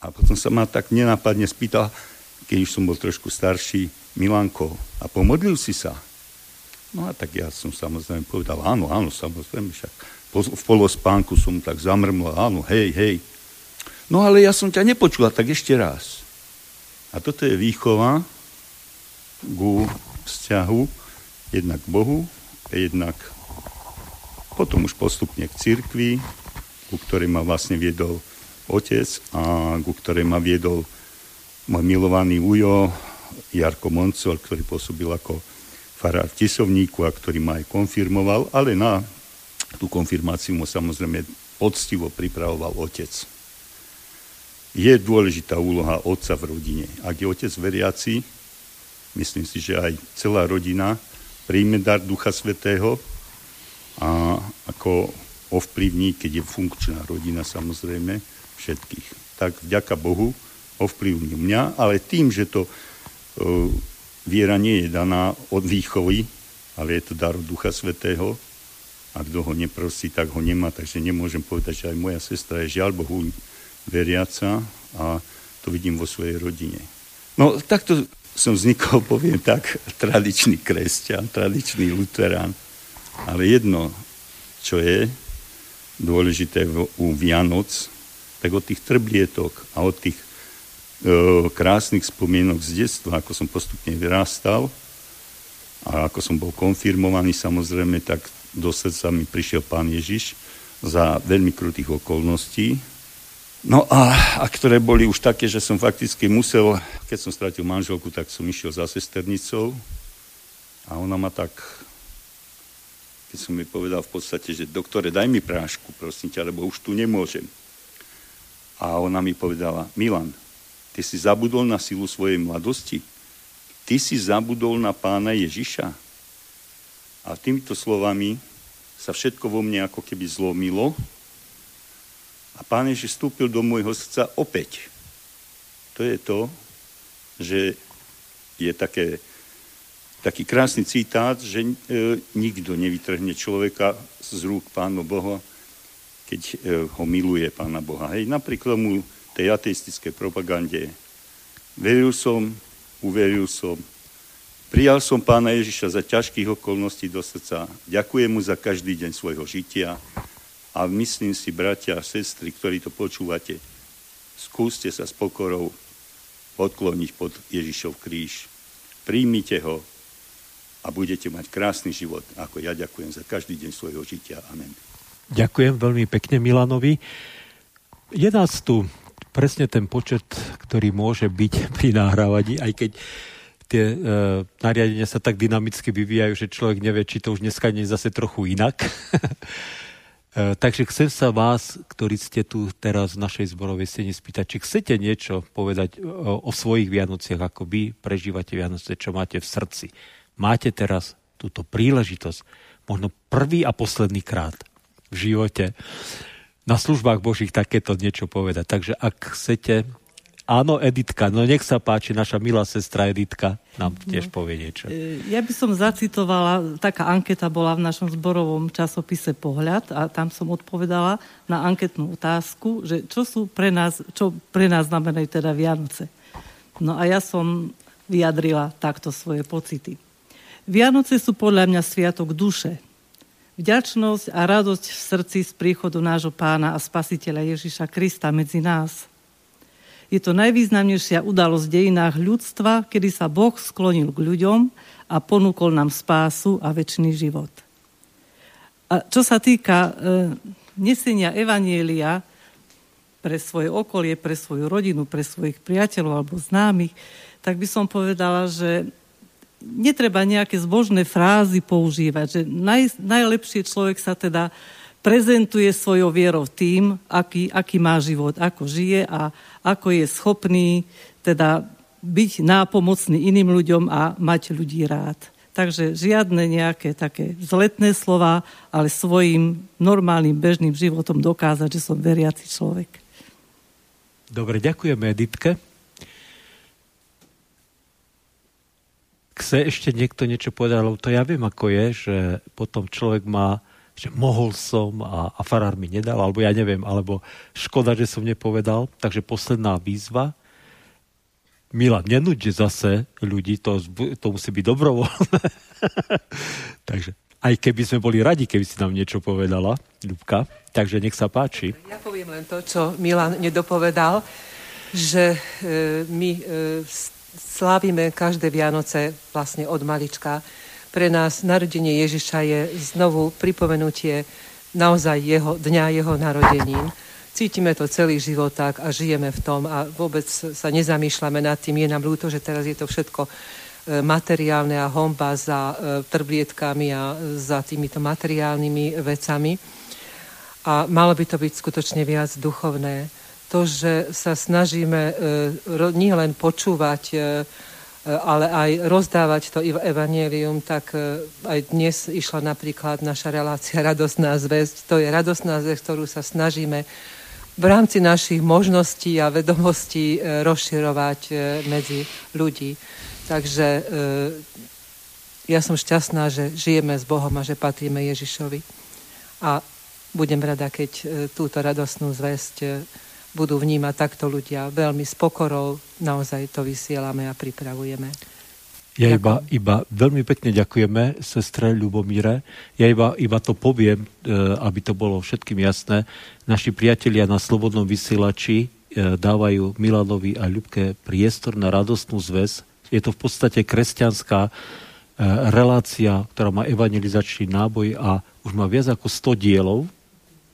A potom sa ma tak nenápadne spýtala, keď už som bol trošku starší, Milanko, a pomodlil si sa? No a tak ja som samozrejme povedal, áno, áno, samozrejme, však v polospánku som tak zamrmla, áno, hej, hej. No ale ja som ťa nepočula, tak ešte raz. A toto je výchova ku vzťahu jednak k Bohu jednak potom už postupne k cirkvi, ku ktorej ma vlastne viedol otec a ku ktorej ma viedol môj milovaný ujo Jarko Moncol, ktorý pôsobil ako farár Tisovníku a ktorý ma aj konfirmoval, ale na tú konfirmáciu mu samozrejme poctivo pripravoval otec. Je dôležitá úloha otca v rodine. Ak je otec veriaci, myslím si, že aj celá rodina príjme dar Ducha Svetého, a ako ovplyvní, keď je funkčná rodina samozrejme, všetkých. Tak vďaka Bohu ovplyvní mňa, ale tým, že to e, viera nie je daná od výchovy, ale je to dar Ducha Svetého, a kto ho neprosí, tak ho nemá, takže nemôžem povedať, že aj moja sestra je žiaľ Bohu veriaca a To vidím vo svojej rodine. No takto som vznikol, poviem tak, tradičný kresťan, tradičný luterán. Ale jedno, čo je dôležité u Vianoc, tak od tých trblietok a od tých e, krásnych spomienok z detstva, ako som postupne vyrástal a ako som bol konfirmovaný samozrejme, tak do srdca mi prišiel pán Ježiš za veľmi krutých okolností. No a, a ktoré boli už také, že som fakticky musel, keď som stratil manželku, tak som išiel za sesternicou a ona ma tak keď som mi povedal v podstate, že doktore, daj mi prášku, prosím ťa, lebo už tu nemôžem. A ona mi povedala, Milan, ty si zabudol na silu svojej mladosti. Ty si zabudol na pána Ježiša. A týmito slovami sa všetko vo mne ako keby zlomilo a pán Ježiš vstúpil do môjho srdca opäť. To je to, že je také taký krásny citát, že e, nikto nevytrhne človeka z rúk Pánu Boha, keď e, ho miluje Pána Boha. Hej, napriek tomu tej ateistickej propagande veril som, uveril som, prijal som Pána Ježiša za ťažkých okolností do srdca, ďakujem mu za každý deň svojho žitia a myslím si, bratia a sestry, ktorí to počúvate, skúste sa s pokorou odkloniť pod Ježišov kríž. Príjmite ho, a budete mať krásny život, ako ja ďakujem za každý deň svojho žitia. Amen. Ďakujem veľmi pekne Milanovi. Je nás tu presne ten počet, ktorý môže byť pri nahrávaní, aj keď tie e, nariadenia sa tak dynamicky vyvíjajú, že človek nevie, či to už dneska nie je zase trochu inak. e, takže chcem sa vás, ktorí ste tu teraz v našej zborovej stene spýtať, či chcete niečo povedať o, o svojich Vianociach, ako vy prežívate Vianoce, čo máte v srdci máte teraz túto príležitosť, možno prvý a posledný krát v živote na službách Božích takéto niečo povedať. Takže ak chcete, áno, Editka, no nech sa páči, naša milá sestra Editka nám tiež no. povie niečo. E, ja by som zacitovala, taká anketa bola v našom zborovom časopise Pohľad a tam som odpovedala na anketnú otázku, že čo sú pre nás, čo pre nás znamenajú teda Vianoce. No a ja som vyjadrila takto svoje pocity. Vianoce sú podľa mňa sviatok duše. Vďačnosť a radosť v srdci z príchodu nášho pána a spasiteľa Ježiša Krista medzi nás. Je to najvýznamnejšia udalosť v dejinách ľudstva, kedy sa Boh sklonil k ľuďom a ponúkol nám spásu a väčší život. A čo sa týka e, nesenia evanielia pre svoje okolie, pre svoju rodinu, pre svojich priateľov alebo známych, tak by som povedala, že netreba nejaké zbožné frázy používať, že naj, najlepšie človek sa teda prezentuje svojou vierou tým, aký, aký má život, ako žije a ako je schopný teda byť nápomocný iným ľuďom a mať ľudí rád. Takže žiadne nejaké také zletné slova, ale svojim normálnym bežným životom dokázať, že som veriaci človek. Dobre, ďakujeme Editke. Chce ešte niekto niečo povedať, lebo to ja viem, ako je, že potom človek má, že mohol som a, a farár mi nedal, alebo ja neviem, alebo škoda, že som nepovedal. Takže posledná výzva. Mila, nenúďte zase ľudí, to, to musí byť dobrovoľné. Takže aj keby sme boli radi, keby si nám niečo povedala, Ľubka. Takže nech sa páči. Ja poviem len to, čo Milan nedopovedal, že e, my e, slávime každé Vianoce vlastne od malička. Pre nás narodenie Ježiša je znovu pripomenutie naozaj jeho dňa, jeho narodením. Cítime to celý život tak a žijeme v tom a vôbec sa nezamýšľame nad tým. Je nám ľúto, že teraz je to všetko e, materiálne a homba za e, trblietkami a za týmito materiálnymi vecami. A malo by to byť skutočne viac duchovné to, že sa snažíme e, nie len počúvať, e, e, ale aj rozdávať to evanelium, tak aj dnes išla napríklad naša relácia Radostná zväzť. To je radostná zväzť, ktorú sa snažíme v rámci našich možností a vedomostí rozširovať medzi ľudí. Takže ja som šťastná, že žijeme s Bohom a že patríme Ježišovi. A budem rada, keď túto radostnú zväzť budú vnímať takto ľudia. Veľmi s pokorou naozaj to vysielame a pripravujeme. Ja iba, iba veľmi pekne ďakujeme sestre Ľubomíre. Ja iba, iba to poviem, e, aby to bolo všetkým jasné. Naši priatelia na Slobodnom vysielači e, dávajú Milanovi a Ľubke priestor na radostnú zväz. Je to v podstate kresťanská e, relácia, ktorá má evangelizačný náboj a už má viac ako 100 dielov,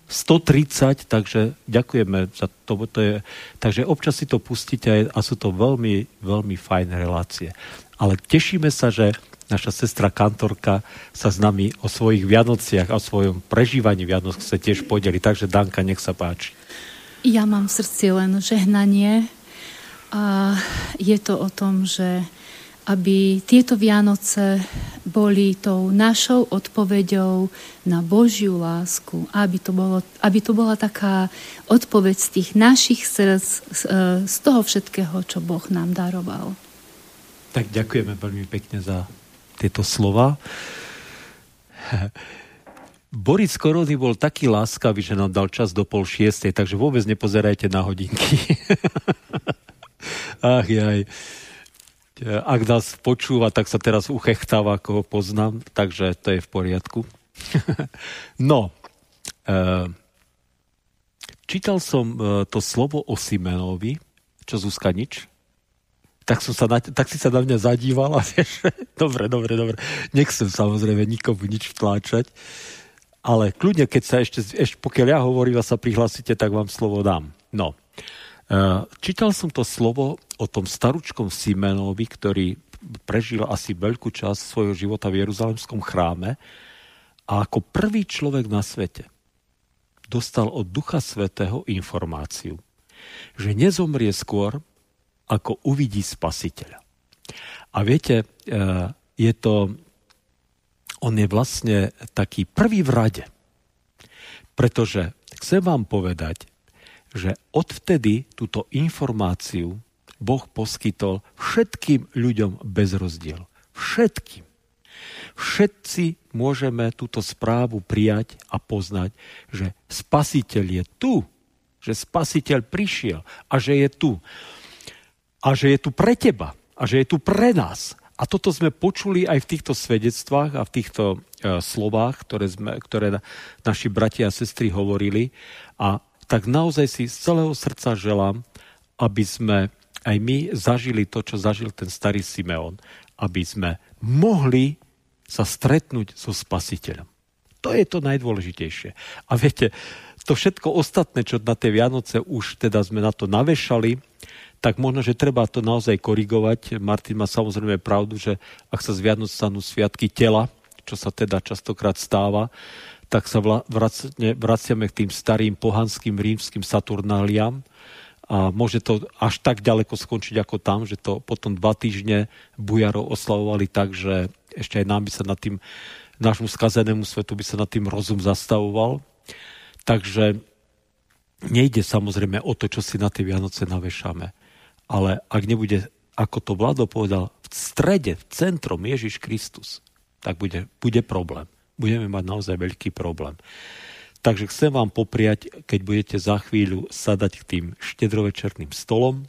130, takže ďakujeme za to. to je, takže občas si to pustíte a sú to veľmi, veľmi fajné relácie. Ale tešíme sa, že naša sestra kantorka sa s nami o svojich Vianociach a o svojom prežívaní Vianoc chce tiež podeliť. Takže Danka, nech sa páči. Ja mám v srdci len žehnanie a je to o tom, že aby tieto Vianoce boli tou našou odpoveďou na Božiu lásku, aby to, bolo, aby to bola taká odpoveď z tých našich srdc, z toho všetkého, čo Boh nám daroval. Tak ďakujeme veľmi pekne za tieto slova. Boris Korony bol taký láskavý, že nám dal čas do pol šiestej, takže vôbec nepozerajte na hodinky. Ach jaj. Ak nás počúva, tak sa teraz uchechtáva, ako ho poznám, takže to je v poriadku. no, e, čítal som e, to slovo o Simenovi, čo Zuzka nič, tak, som sa na, tak si sa na mňa zadívala, vieš, dobre, dobre, dobre, nechcem samozrejme nikomu nič vtláčať, ale kľudne, keď sa ešte, ešte pokiaľ ja hovorím a sa prihlásite, tak vám slovo dám. No, e, čítal som to slovo o tom staručkom Simenovi, ktorý prežil asi veľkú časť svojho života v Jeruzalemskom chráme a ako prvý človek na svete dostal od Ducha Svetého informáciu, že nezomrie skôr, ako uvidí spasiteľa. A viete, e, je to, on je vlastne taký prvý v rade, pretože chcem vám povedať, že odvtedy túto informáciu Boh poskytol všetkým ľuďom bez rozdielu. Všetkým. Všetci môžeme túto správu prijať a poznať, že spasiteľ je tu, že spasiteľ prišiel a že je tu. A že je tu pre teba a že je tu pre nás. A toto sme počuli aj v týchto svedectvách a v týchto e, slovách, ktoré, sme, ktoré naši bratia a sestry hovorili. A tak naozaj si z celého srdca želám, aby sme aj my zažili to, čo zažil ten starý Simeon, aby sme mohli sa stretnúť so spasiteľom. To je to najdôležitejšie. A viete, to všetko ostatné, čo na tie Vianoce už teda sme na to navešali, tak možno, že treba to naozaj korigovať. Martin má samozrejme pravdu, že ak sa z Vianoc stanú sviatky tela, čo sa teda častokrát stáva, tak sa vraciame k tým starým pohanským rímským saturnáliam, a môže to až tak ďaleko skončiť ako tam, že to potom dva týždne bujarov oslavovali tak, že ešte aj nám by sa nad tým, nášmu skazenému svetu by sa nad tým rozum zastavoval. Takže nejde samozrejme o to, čo si na tie Vianoce navešame. Ale ak nebude, ako to Vlado povedal, v strede, v centrom Ježiš Kristus, tak bude, bude problém. Budeme mať naozaj veľký problém. Takže chcem vám popriať, keď budete za chvíľu sadať k tým štedrovečerným stolom,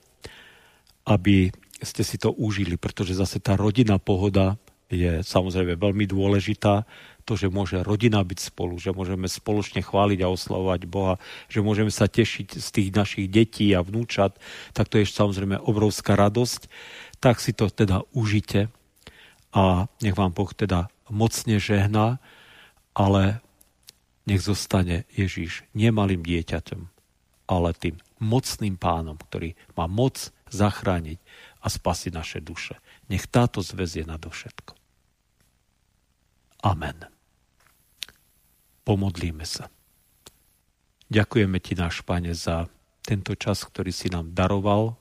aby ste si to užili, pretože zase tá rodina pohoda je samozrejme veľmi dôležitá. To, že môže rodina byť spolu, že môžeme spoločne chváliť a oslavovať Boha, že môžeme sa tešiť z tých našich detí a vnúčat, tak to je samozrejme obrovská radosť. Tak si to teda užite a nech vám Boh teda mocne žehná, ale nech zostane Ježíš nemalým dieťaťom, ale tým mocným pánom, ktorý má moc zachrániť a spasiť naše duše. Nech táto zväz je nadovšetko. Amen. Pomodlíme sa. Ďakujeme ti, náš Pane, za tento čas, ktorý si nám daroval.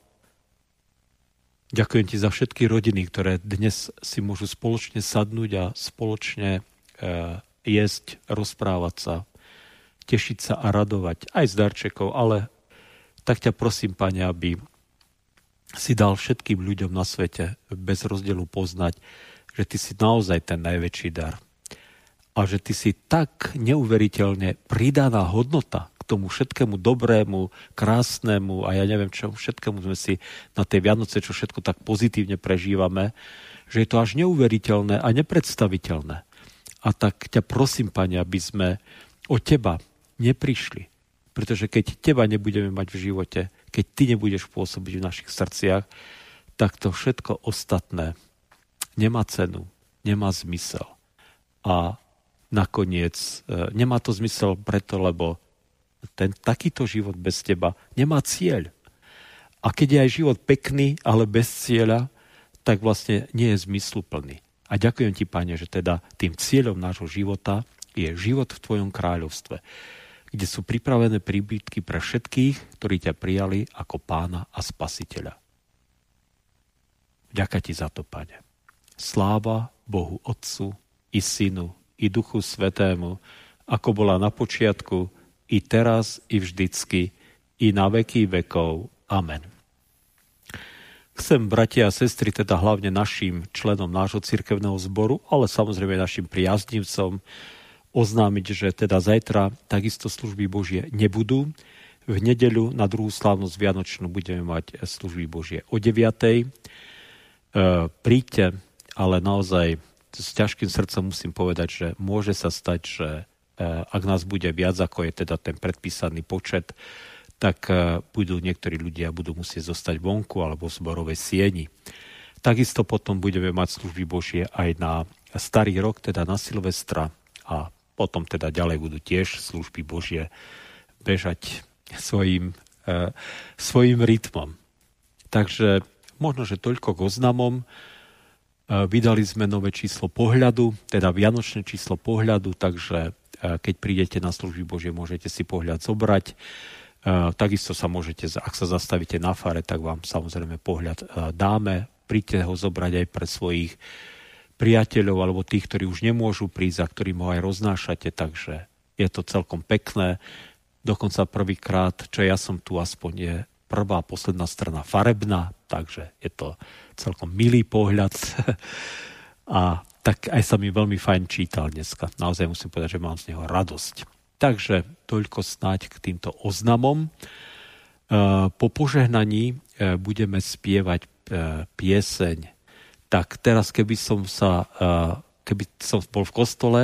Ďakujem ti za všetky rodiny, ktoré dnes si môžu spoločne sadnúť a spoločne e, jesť, rozprávať sa, tešiť sa a radovať aj z darčekov, ale tak ťa prosím, Pane, aby si dal všetkým ľuďom na svete bez rozdielu poznať, že ty si naozaj ten najväčší dar. A že ty si tak neuveriteľne pridaná hodnota k tomu všetkému dobrému, krásnemu a ja neviem čo, všetkému sme si na tej Vianoce, čo všetko tak pozitívne prežívame, že je to až neuveriteľné a nepredstaviteľné. A tak ťa prosím, Pane, aby sme o Teba neprišli. Pretože keď Teba nebudeme mať v živote, keď Ty nebudeš pôsobiť v našich srdciach, tak to všetko ostatné nemá cenu, nemá zmysel. A nakoniec e, nemá to zmysel preto, lebo ten takýto život bez teba nemá cieľ. A keď je aj život pekný, ale bez cieľa, tak vlastne nie je zmysluplný. A ďakujem ti, Pane, že teda tým cieľom nášho života je život v Tvojom kráľovstve, kde sú pripravené príbytky pre všetkých, ktorí ťa prijali ako pána a spasiteľa. Ďakujem ti za to, Pane. Sláva Bohu Otcu i Synu i Duchu Svetému, ako bola na počiatku, i teraz, i vždycky, i na veky vekov. Amen. Chcem, bratia a sestry, teda hlavne našim členom nášho cirkevného zboru, ale samozrejme našim priaznivcom, oznámiť, že teda zajtra takisto služby Božie nebudú. V nedeľu na druhú slávnosť Vianočnú budeme mať služby Božie o 9. E, príďte, ale naozaj s ťažkým srdcom musím povedať, že môže sa stať, že e, ak nás bude viac, ako je teda ten predpísaný počet, tak e, budú niektorí ľudia budú musieť zostať vonku alebo v zborovej sieni. Takisto potom budeme mať služby Božie aj na starý rok, teda na Silvestra a potom teda ďalej budú tiež služby Božie bežať svojim, e, svojim rytmom. Takže možno, že toľko k oznamom. E, vydali sme nové číslo pohľadu, teda vianočné číslo pohľadu, takže e, keď prídete na služby Božie, môžete si pohľad zobrať. Takisto sa môžete, ak sa zastavíte na fare, tak vám samozrejme pohľad dáme. Príďte ho zobrať aj pre svojich priateľov alebo tých, ktorí už nemôžu prísť a ktorým ho aj roznášate, takže je to celkom pekné. Dokonca prvýkrát, čo ja som tu aspoň je prvá posledná strana farebná, takže je to celkom milý pohľad. a tak aj sa mi veľmi fajn čítal dneska. Naozaj musím povedať, že mám z neho radosť. Takže toľko snáď k týmto oznamom. E, po požehnaní e, budeme spievať e, pieseň. Tak teraz, keby som sa, keby som bol v kostole,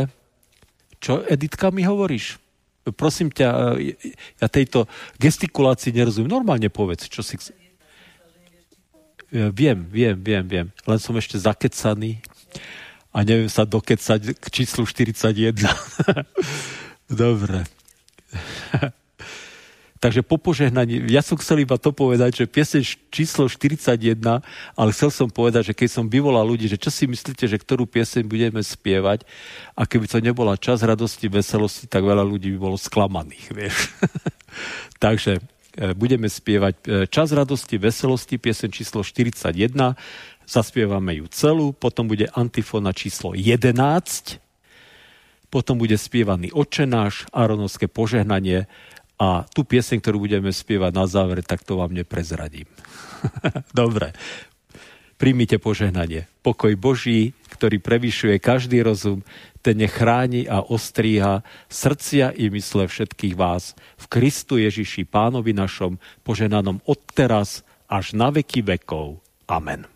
čo Editka mi hovoríš? Prosím ťa, ja tejto gestikulácii nerozumiem. Normálne povedz, čo si... Viem, viem, viem, viem. Len som ešte zakecaný a neviem sa dokecať k číslu 41. Dobre. Takže po požehnaní, ja som chcel iba to povedať, že pieseň číslo 41, ale chcel som povedať, že keď som vyvolal ľudí, že čo si myslíte, že ktorú pieseň budeme spievať a keby to nebola čas radosti, veselosti, tak veľa ľudí by bolo sklamaných, vieš. Takže e, budeme spievať e, čas radosti, veselosti, pieseň číslo 41, zaspievame ju celú, potom bude antifona číslo 11, potom bude spievaný očenáš, Aronovské požehnanie a tú pieseň, ktorú budeme spievať na záver, tak to vám neprezradím. Dobre, príjmite požehnanie. Pokoj Boží, ktorý prevyšuje každý rozum, ten nechráni a ostríha srdcia i mysle všetkých vás v Kristu Ježiši Pánovi našom, poženanom od teraz až na veky vekov. Amen.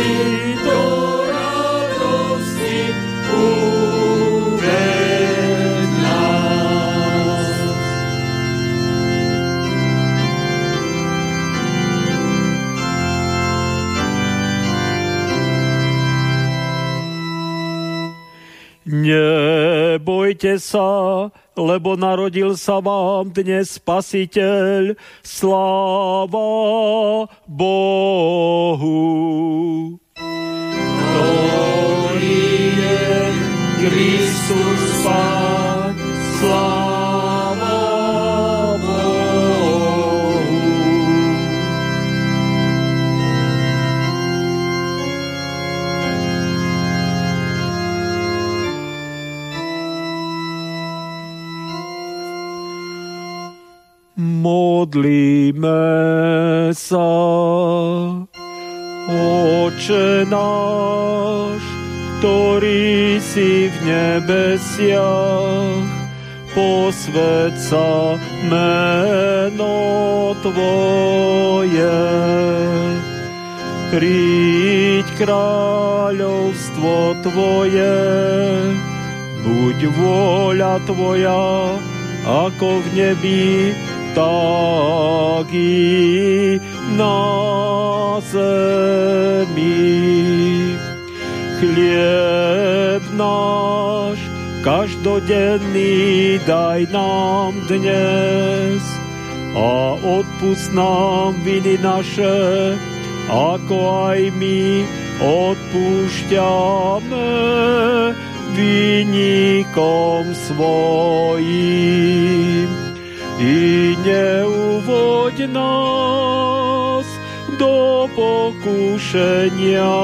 You. Nebojte sa, lebo narodil sa vám dnes spasiteľ, sláva Bohu. Ktorý je Kristus modlíme sa. Oče náš, ktorý si v nebesiach, posved sa meno Tvoje. Príď kráľovstvo Tvoje, buď vôľa Tvoja, ako v nebi, tak i na zemi. Chlieb náš každodenný daj nám dnes a odpust nám viny naše, ako aj my odpúšťame vynikom svojim i neuvoď nás do pokušenia,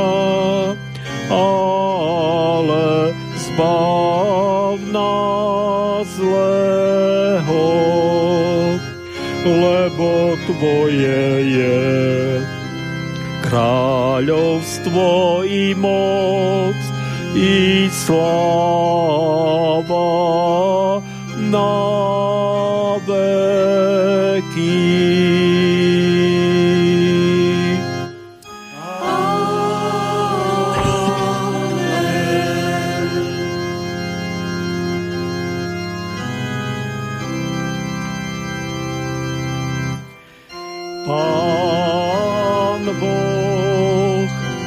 ale zbav nás zlého, lebo Tvoje je kráľovstvo i moc i sláva na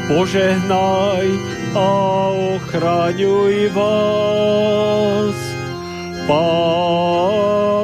požehnaj a ochraňuj vás. Pán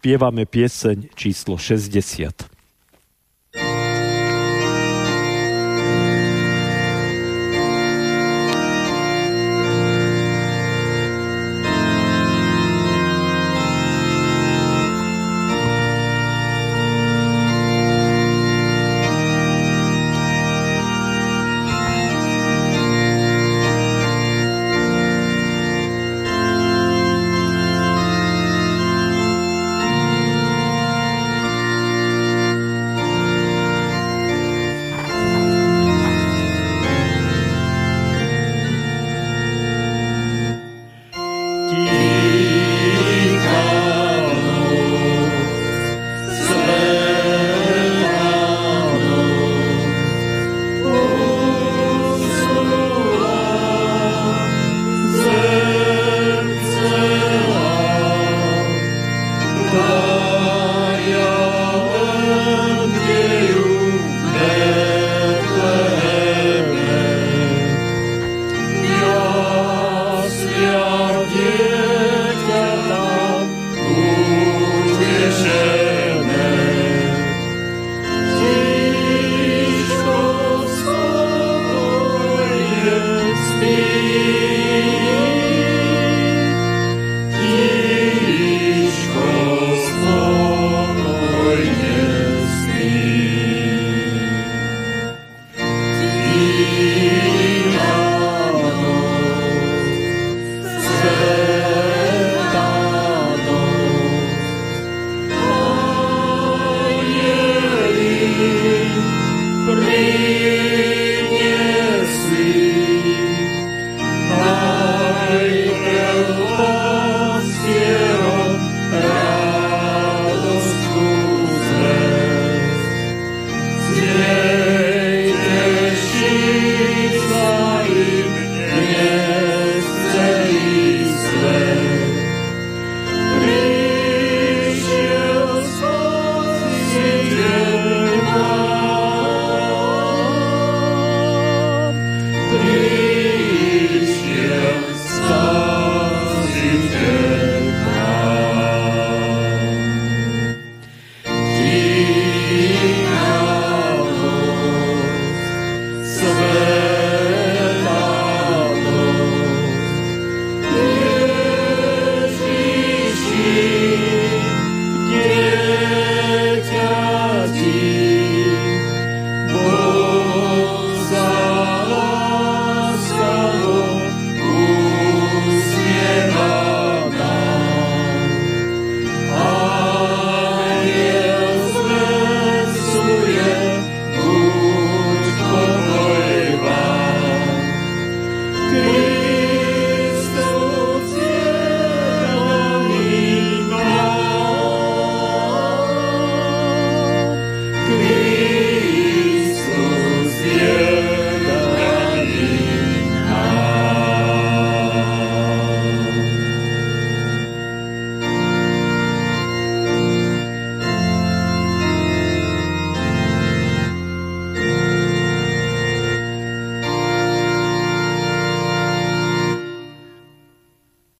Spievame pieseň číslo 60.